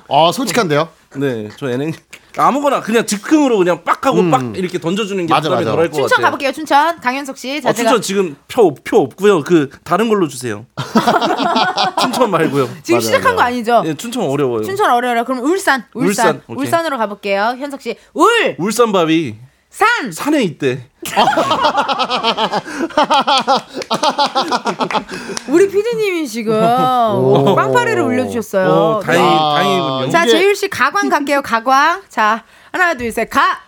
어 솔직한데요? 네, 저 예능 아무거나 그냥 즉흥으로 그냥 빡 하고 음. 빡 이렇게 던져주는 게 맞아, 부담이 맞아. 덜할 것 춘천 같아요. 가볼게요. 춘천 강현석 씨. 자 어, 제가 춘천 지금 표, 표 없고요. 그 다른 걸로 주세요. 춘천 말고요. 지금 맞아요, 시작한 거 맞아요. 아니죠? 예, 춘천 어려워요. 춘천 어려워요. 그럼 울산, 울산, 울산, 오케이. 울산 으로 가볼게요. 현석 씨, 울, 울산밥이 산. 산에 있대. 우리 피디님이 지금 오, 빵파레를 올려주셨어요. 어, 다행, 네. 다행이군요. 자, 이게- 재율 씨 가광 갈게요. 가광. 자, 하나, 둘, 셋, 가.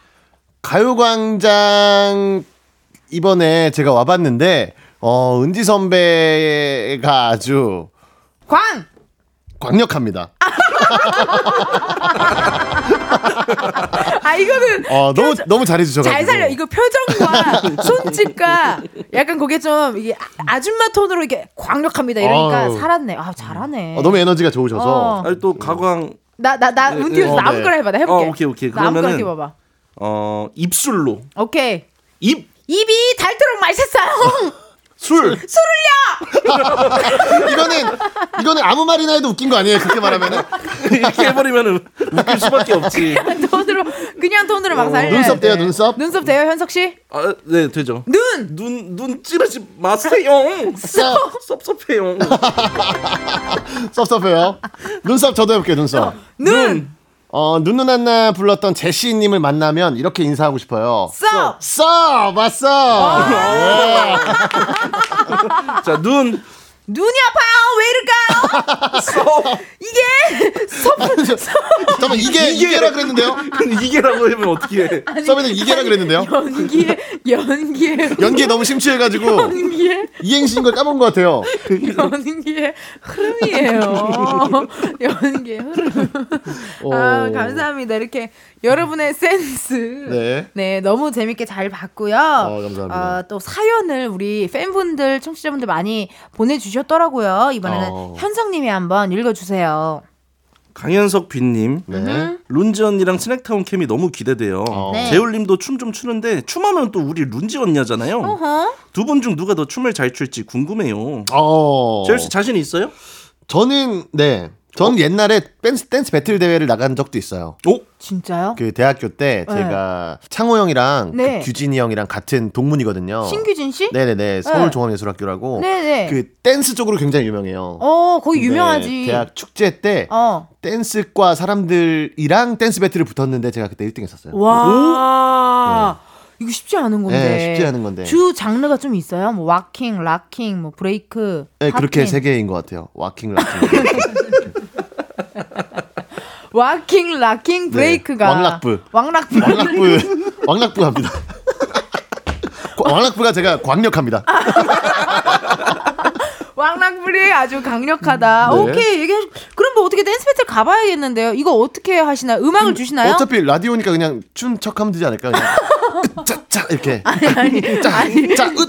가요광장 이번에 제가 와봤는데 어 은지 선배가 아주 광. 강력합니다. 아 이거는 어 너무 너무 잘해 주셔가지고 잘 살려. 이거 표정과 손짓과 약간 그게 좀 이게 아- 아줌마 톤으로 이게 광력합니다. 이러니까 아유. 살았네. 아 잘하네. 어, 너무 에너지가 좋으셔서 어. 아니 또 가광 나 나나 네, 은디에서 네. 나 아무거나 해봐. 나 해볼게. 어, 오케이, 오케이. 나 아무거나 그러면은- 해봐봐. 어 입술로 오케이. 입 입이 닳도록 맛있어요. 술. 이거는 이거는 아무 말이나 해도 웃긴 거 아니에요? 그렇게 말하면은 이렇게 해버리면 웃길 수밖에 없지. 톤으로 그냥 톤으로 막 살려. 눈썹 돼요, 눈썹? 눈썹 돼요, 현석 씨? 아, 네 되죠. 눈. 눈, 눈 찌르지 마세요. 섭. 섭섭해요. 섭섭해요. 눈썹 저도 해볼게요. 눈썹. 눈. 어 눈누난나 불렀던 제시님을 만나면 이렇게 인사하고 싶어요. 썹. 써 왔어. 네. 자, 눈. 눈이 아파요. 왜 이럴까요? 이게 섭. 잠깐만 이게 이게라 그랬는데요? 이게라고 하면 어떻게 해? 서비는 이게라 그랬는데요? 연기에 연기에 연기에 너무 심취해가지고 연기에 이행시인 걸 까먹은 것 같아요. 연기의 흐름이에요. 연기의 흐름. 아, 오. 감사합니다. 이렇게 여러분의 센스. 네. 네, 너무 재밌게 잘 봤고요. 어, 감사합니다. 아, 또 사연을 우리 팬분들, 청취자분들 많이 보내주셨더라고요. 이번에는 어. 현석님이 한번 읽어주세요. 강현석 빈님. 네. 룬지 언니랑 스낵타운 케미 너무 기대돼요. 어. 네. 재율님도 춤 좀 추는데 춤하면 또 우리 룬지 언니잖아요. 두 분 중 누가 더 춤을 잘 출지 궁금해요. 어. 재율 씨 자신 있어요? 저는 네. 전 옛날에 댄스, 댄스 배틀 대회를 나간 적도 있어요. 오, 진짜요? 그 대학교 때 네. 제가 창호 형이랑 네. 그 규진이 형이랑 같은 동문이거든요. 신규진 씨? 네네네 서울 종합예술학교라고 네네. 그 댄스 쪽으로 굉장히 유명해요. 어, 거기 유명하지. 대학 축제 때 어. 댄스과 사람들이랑 댄스 배틀을 붙었는데 제가 그때 1등 했었어요. 와. 이거 쉽지 않은 건데. 네, 쉽지 않은 건데. 주 장르가 좀 있어요? 뭐 waacking, locking, 뭐 브레이크. 네, 그렇게 popping. 세 개인 것 같아요. waacking locking. waacking, locking, break가. 네, 왁락브. 왁락브. 왕락부 왕락부 합니다. 왕락부가 제가 광력합니다. 왕락불이 아주 강력하다. 네. 오케이. 얘기해. 그럼 뭐 어떻게 댄스 배틀 가봐야겠는데요. 이거 어떻게 하시나요? 음악을 주시나요? 어차피 라디오니까 그냥 춘 척하면 되지 않을까? 그냥. 짜 이렇게 아니 아니 으,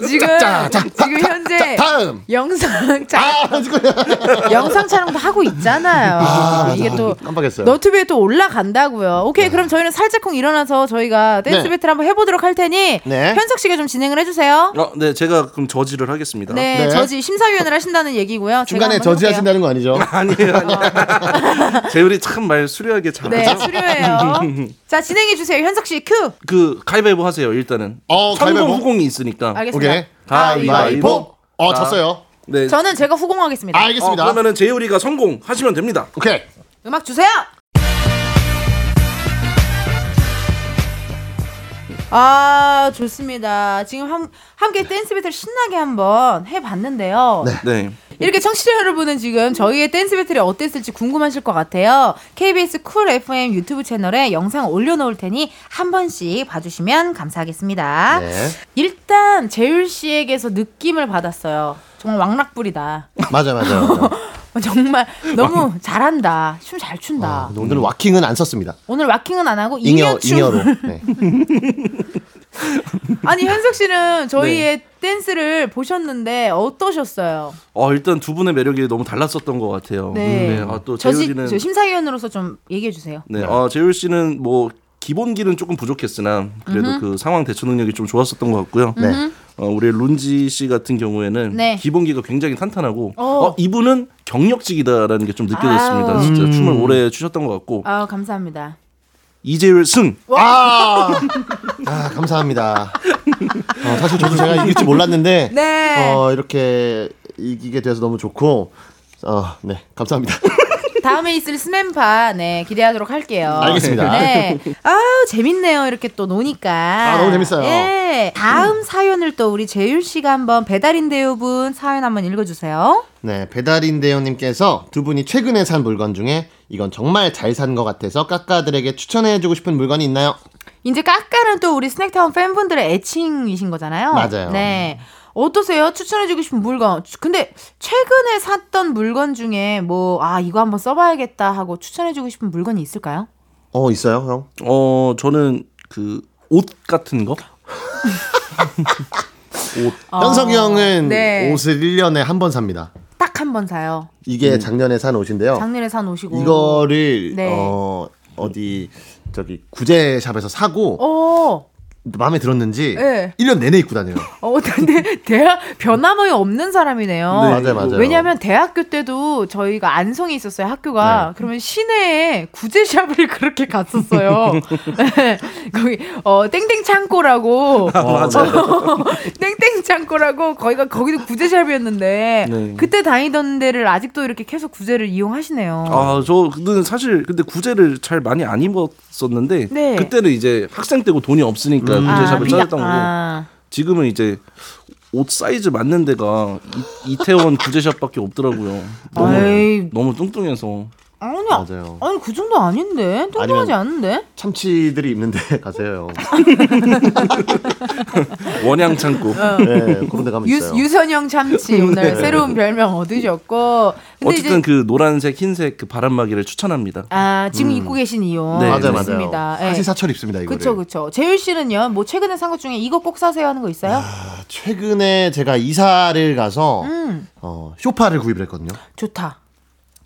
지금 짜, 짜, 짜, 지금 짜, 현재 짜, 다음. 영상 자, 아, 지금 영상 촬영도 하고 있잖아요. 아, 이게. 또 깜빡했어요. 너튜브에 또 올라간다고요. 오케이 그럼 저희는 살짝쿵 일어나서 저희가 댄스 네. 배틀 한번 해보도록 할 테니 네. 현석 씨가 좀 진행을 해주세요. 어, 네, 제가 그럼 저지를 하겠습니다. 네, 네. 저지 심사위원을 하신다는 얘기고요. 중간에 해볼게요. 저지하신다는 거 아니죠? 아니에요, 아니에요. 재율이 참 말 수려하게 잘하죠. 네, 수료해요. 자 진행해 주세요, 현석 씨 큐. 그 가위바위보 하세요. 일단 은 어, 성공 가위바위보? 후공이 있으니까. 알겠습니다. 오케이. 가위바위보. 어, 자. 졌어요. 네. 저는 제가 후공하겠습니다. 아, 알겠습니다. 어, 그러면은 재율이가 성공하시면 됩니다. 오케이. 음악 주세요. 아 좋습니다. 지금 함, 함께 댄스 배틀 신나게 한번 해봤는데요. 네. 이렇게 청취자 여러분은 지금 저희의 댄스 배틀이 어땠을지 궁금하실 것 같아요. KBS 쿨 FM 유튜브 채널에 영상 올려놓을 테니 한 번씩 봐주시면 감사하겠습니다. 네. 일단 재율 씨에게서 느낌을 받았어요. 정말 왁락브이다. 맞아, 맞아. 맞아. 정말 너무 잘한다. 춤 잘 춘다. 아, 오늘 왁킹은 안 썼습니다. 오늘 왁킹은 안 하고 잉여. 잉여로. 네. 아니 현석 씨는 저희의 네. 댄스를 보셨는데 어떠셨어요? 어, 일단 두 분의 매력이 너무 달랐었던 것 같아요. 네. 아, 또 저, 시, 재율이는 저 심사위원으로서 좀 얘기해 주세요. 네, 어, 재율 씨는 뭐 기본기는 조금 부족했으나 그래도 그 상황 대처 능력이 좀 좋았었던 것 같고요. 네. 어, 우리 룬지 씨 같은 경우에는 네. 기본기가 굉장히 탄탄하고 어. 어, 이분은 경력직이다라는 게 좀 느껴졌습니다. 아우. 진짜 음. 춤을 오래 추셨던 것 같고 아 감사합니다. 이재율 승. 아, 아 감사합니다. 어, 사실 저도 제가 이길 줄 몰랐는데 네. 어, 이렇게 이기게 돼서 너무 좋고 어, 네 감사합니다. 다음에 있을 스맨파 네 기대하도록 할게요. 알겠습니다. 네. 아 재밌네요. 이렇게 또 노니까. 아, 너무 재밌어요. 예. 다음 사연을 또 우리 재율 씨가 한번 배달인데요 분 사연 한번 읽어주세요. 네 배달인대요님께서 두 분이 최근에 산 물건 중에 이건 정말 잘 산 것 같아서 까까들에게 추천해주고 싶은 물건이 있나요? 이제 까까는 또 우리 스낵타운 팬분들의 애칭이신 거잖아요. 맞아요. 네. 어떠세요? 추천해주고 싶은 물건. 근데 최근에 샀던 물건 중에 뭐, 아, 이거 한번 써봐야겠다 하고 추천해주고 싶은 물건이 있을까요? 어 있어요 형? 어, 저는 그 옷 같은 거? 현석이 형은 네. 옷을 1년에 한 번 삽니다. 딱 한 번 사요. 이게 작년에 산 옷인데요. 작년에 산 옷이고. 이거를 네. 어 어디 저기 구제샵에서 사고 어, 마음에 들었는지 네. 1년 내내 입고 다녀요. 어, 근데 대학 변함이 없는 사람이네요. 맞아요, 맞아요. 왜냐면 대학교 때도 저희가 안성에 있었어요, 학교가. 네. 그러면 시내에 구제샵을 그렇게 갔었어요. 네. 거기, 어, 땡땡 창고라고. 맞아요. 땡땡 창고라고 거기가 거기도 구제샵이었는데 네. 그때 다니던 데를 아직도 이렇게 계속 구제를 이용하시네요. 아, 저 근데 사실 근데 구제를 잘 많이 안 입었었는데 네. 그때는 이제 학생 때고 돈이 없으니까 구제샵을 미약- 찾았던 거고 아. 지금은 이제 옷 사이즈 맞는 데가 이, 이태원 구제샵밖에 없더라고요. 너무 에이. 너무 뚱뚱해서 아니, 맞아요. 아니 그 정도 아닌데 뚱뚱하지 아니면- 않은데? 참치들이 입는데 가세요. 원양 창고. 네, 그런 데 가면 유, 있어요. 유선영 참치 오늘 새로운 별명 얻으셨고 근데 어쨌든 이제 그 노란색 흰색 그 바람막이를 추천합니다. 아 지금 입고 계신 이유 네, 맞아요. 맞아요. 예. 사시사철 입습니다 이거를. 그쵸 그쵸. 재율 씨는요 뭐 최근에 산 것 중에 이거 꼭 사세요 하는 거 있어요? 아, 최근에 제가 이사를 가서 음 어, 쇼파를 구입을 했거든요. 좋다.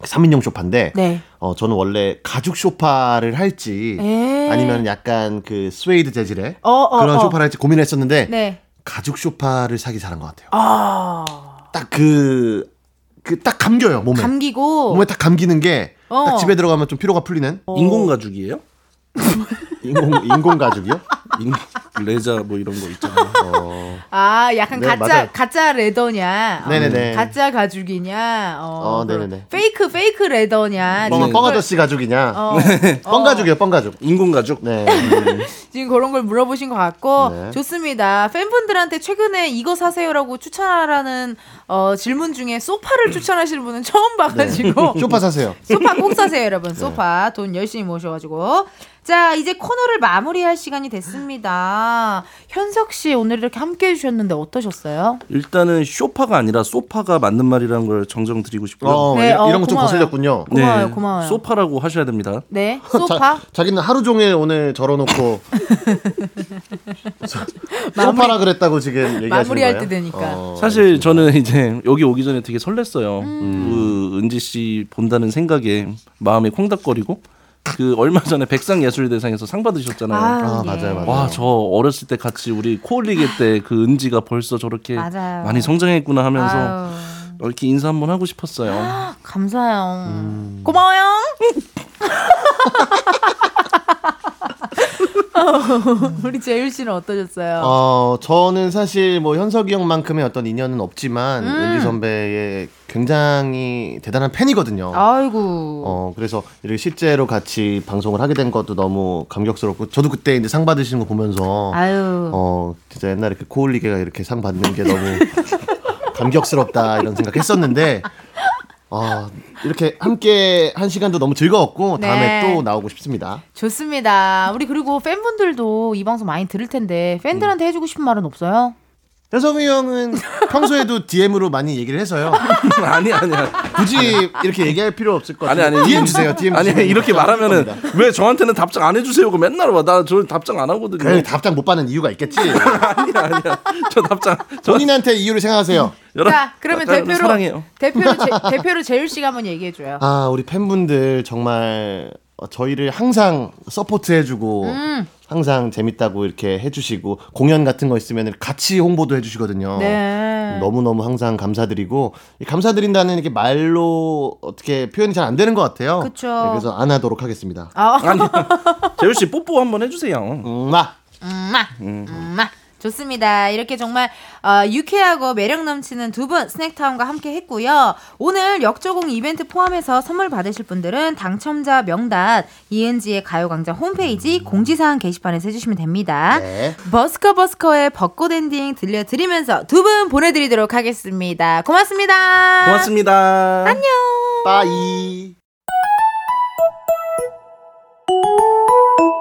3인용 쇼파인데 네. 어, 저는 원래 가죽 쇼파를 할지 에이. 아니면 약간 그 스웨이드 재질의 어, 어, 그런 어. 쇼파를 할지 고민했었는데 네. 가죽 쇼파를 사기 잘한 것 같아요. 아 딱그 그 딱 감겨요 몸에. 감기고 몸에 딱 감기는 게딱 어. 집에 들어가면 좀 피로가 풀리는 인공 가죽이에요? 인공 인공 가죽이요? 인 레자 뭐 이런 거 있잖아요. 어, 아 약간 네, 가짜 맞아요. 가짜 leather냐? 어, 네네네. 가짜 가죽이냐? 어, 어, 그럼 네네네. fake fake leather냐? 뻥, 지금 뻥 아저씨 가죽이냐? 어, 뻥 가죽이요, 뻥 가죽. 인공 가죽. 네. 지금 그런 걸 물어보신 것 같고 네. 좋습니다. 팬분들한테 최근에 이거 사세요라고 추천하라는 어, 질문 중에 소파를 추천하시는 분은 처음 봐가지고 네. 쇼파 사세요. 소파 꼭 사세요, 여러분. 소파 돈 열심히 모셔가지고. 자, 이제 코너 를 마무리할 시간이 됐습니다. 현석 씨 오늘 이렇게 함께 해주셨는데 어떠셨어요? 일단은 쇼파가 아니라 소파가 맞는 말이라는 걸 정정 드리고 싶고요. 어, 네, 이런, 어, 이런 거좀 고마워요. 거슬렸군요. 고마워요, 고마워요. 소파라고 하셔야 됩니다. 네, 소파. 자, 자기는 하루 종일 오늘 절어놓고 소파라 그랬다고 지금 얘기하시는 마무리할? 때 되니까. 어, 사실 저는 이제 여기 오기 전에 되게 설렜어요. 음. 그 은지 씨 본다는 생각에 마음이 콩닥거리고 그 얼마 전에 백상 예술대상에서 상 받으셨잖아요. 아, 맞아요, 맞아요. 와, 저 어렸을 때 같이 우리 코올리게 때 그 은지가 벌써 저렇게 맞아요. 많이 성장했구나 하면서 아유. 이렇게 인사 한번 하고 싶었어요. 감사해요. 음. 고마워요. 우리 재율 씨는 어떠셨어요? 어, 저는 사실 뭐 현석이 형만큼의 어떤 인연은 없지만 음. 은지 선배의 굉장히 대단한 팬이거든요. 아이고. 어, 그래서 이렇게 실제로 같이 방송을 하게 된 것도 너무 감격스럽고 저도 그때 이제 상 받으시는 거 보면서 아유. 어, 진짜 옛날에 그 코올리게가 이렇게 상 받는 게 너무 감격스럽다 이런 생각했었는데 아, 이렇게 함께 한 시간도 너무 즐거웠고 다음에 네. 또 나오고 싶습니다. 좋습니다. 우리 그리고 팬분들도 이 방송 많이 들을 텐데 팬들한테 해주고 싶은 말은 없어요? 현석이 형은 평소에도 DM으로 많이 얘기를 해서요. 아니 아니야. 굳이 이렇게 얘기할 필요 없을 것 아니 같아요. 아니 DM 주세요. DM 아니 주시면 이렇게 말하면은. 왜 저한테는 답장 안 해주세요? 그 맨날 와. 나 저 답장 안 하거든요. 그래 답장 못 받는 이유가 있겠지. 아니야 아니야. 저 답장 저 본인한테 이유를 생각하세요. 여러- 자, 그러면 여러분 대표로 사랑해요. 대표로 제, 대표로 재율 씨가 한번 얘기해 줘요. 아 우리 팬분들 정말 어, 저희를 항상 서포트해주고 음. 항상 재밌다고 이렇게 해주시고 공연 같은 거 있으면 같이 홍보도 해주시거든요. 네. 너무 너무 항상 감사드리고 이 감사드린다는 이렇게 말로 어떻게 표현이 잘 안 되는 것 같아요. 그쵸. 네, 그래서 안 하도록 하겠습니다. 아, 아니 재율 씨 뽀뽀 한번 해주세요. 음마. 음마, 음마. 좋습니다. 이렇게 정말 어, 유쾌하고 매력 넘치는 두 분 스낵타운과 함께 했고요. 오늘 역조공 이벤트 포함해서 선물 받으실 분들은 당첨자 명단 이은지의 가요광장 홈페이지 공지사항 게시판에서 해주시면 됩니다. 네. 버스커 버스커의 벚꽃 엔딩 들려드리면서 두 분 보내드리도록 하겠습니다. 고맙습니다. 고맙습니다. 안녕. bye.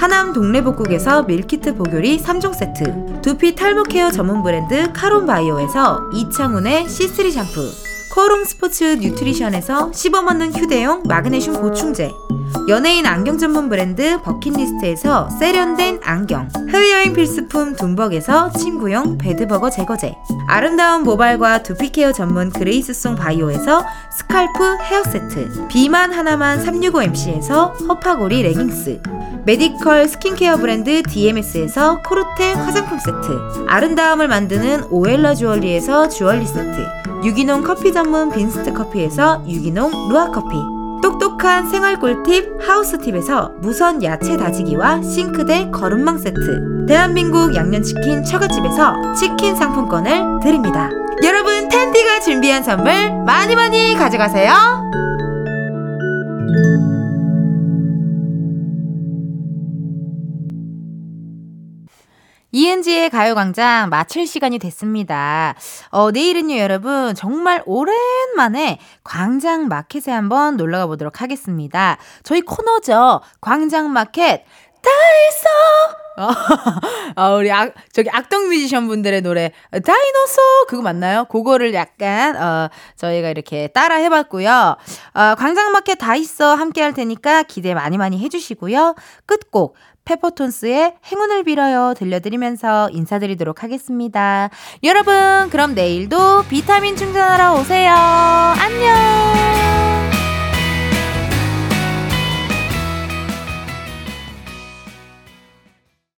하남 동래복국에서 밀키트 보교리 3종 세트. 두피 탈모 케어 전문 브랜드 카론바이오에서 이창훈의 C3 샴푸 코롱 스포츠 뉴트리션에서 씹어먹는 휴대용 마그네슘 보충제. 연예인 안경 전문 브랜드 버킷리스트에서 세련된 안경. 해외여행 필수품 둠벅에서 침구용 bedbug 제거제. 아름다운 모발과 두피 케어 전문 그레이스송 바이오에서 scalp hair 세트. 비만 하나만 365MC에서 허파고리 레깅스. 메디컬 스킨케어 브랜드 DMS에서 코르테 화장품 세트. 아름다움을 만드는 오엘라 주얼리에서 주얼리 세트 유기농 커피 전문 빈스트 커피에서 유기농 루아 커피. 똑똑한 생활 꿀팁 하우스팁에서 무선 야채 다지기와 싱크대 거름망 세트. 대한민국 양념치킨 처갓집에서 치킨 상품권을 드립니다. 여러분 텐디가 준비한 선물 많이 많이 가져가세요 이은지의 가요광장 마칠 시간이 됐습니다. 어, 내일은요, 여러분, 정말 오랜만에 광장 마켓에 한번 놀러가 보도록 하겠습니다. 저희 코너죠. 광장 마켓, 다 있어! 어, 우리 악, 저기 악동 뮤지션 분들의 노래, 다이노소! 그거 맞나요? 그거를 약간, 어, 저희가 이렇게 따라 해봤고요. 어, 광장 마켓 다 있어! 함께 할 테니까 기대 많이 많이 해주시고요. 끝곡, 페퍼톤스의 행운을 빌어요 들려드리면서 인사드리도록 하겠습니다. 여러분, 그럼 내일도 비타민 충전하러 오세요. 안녕!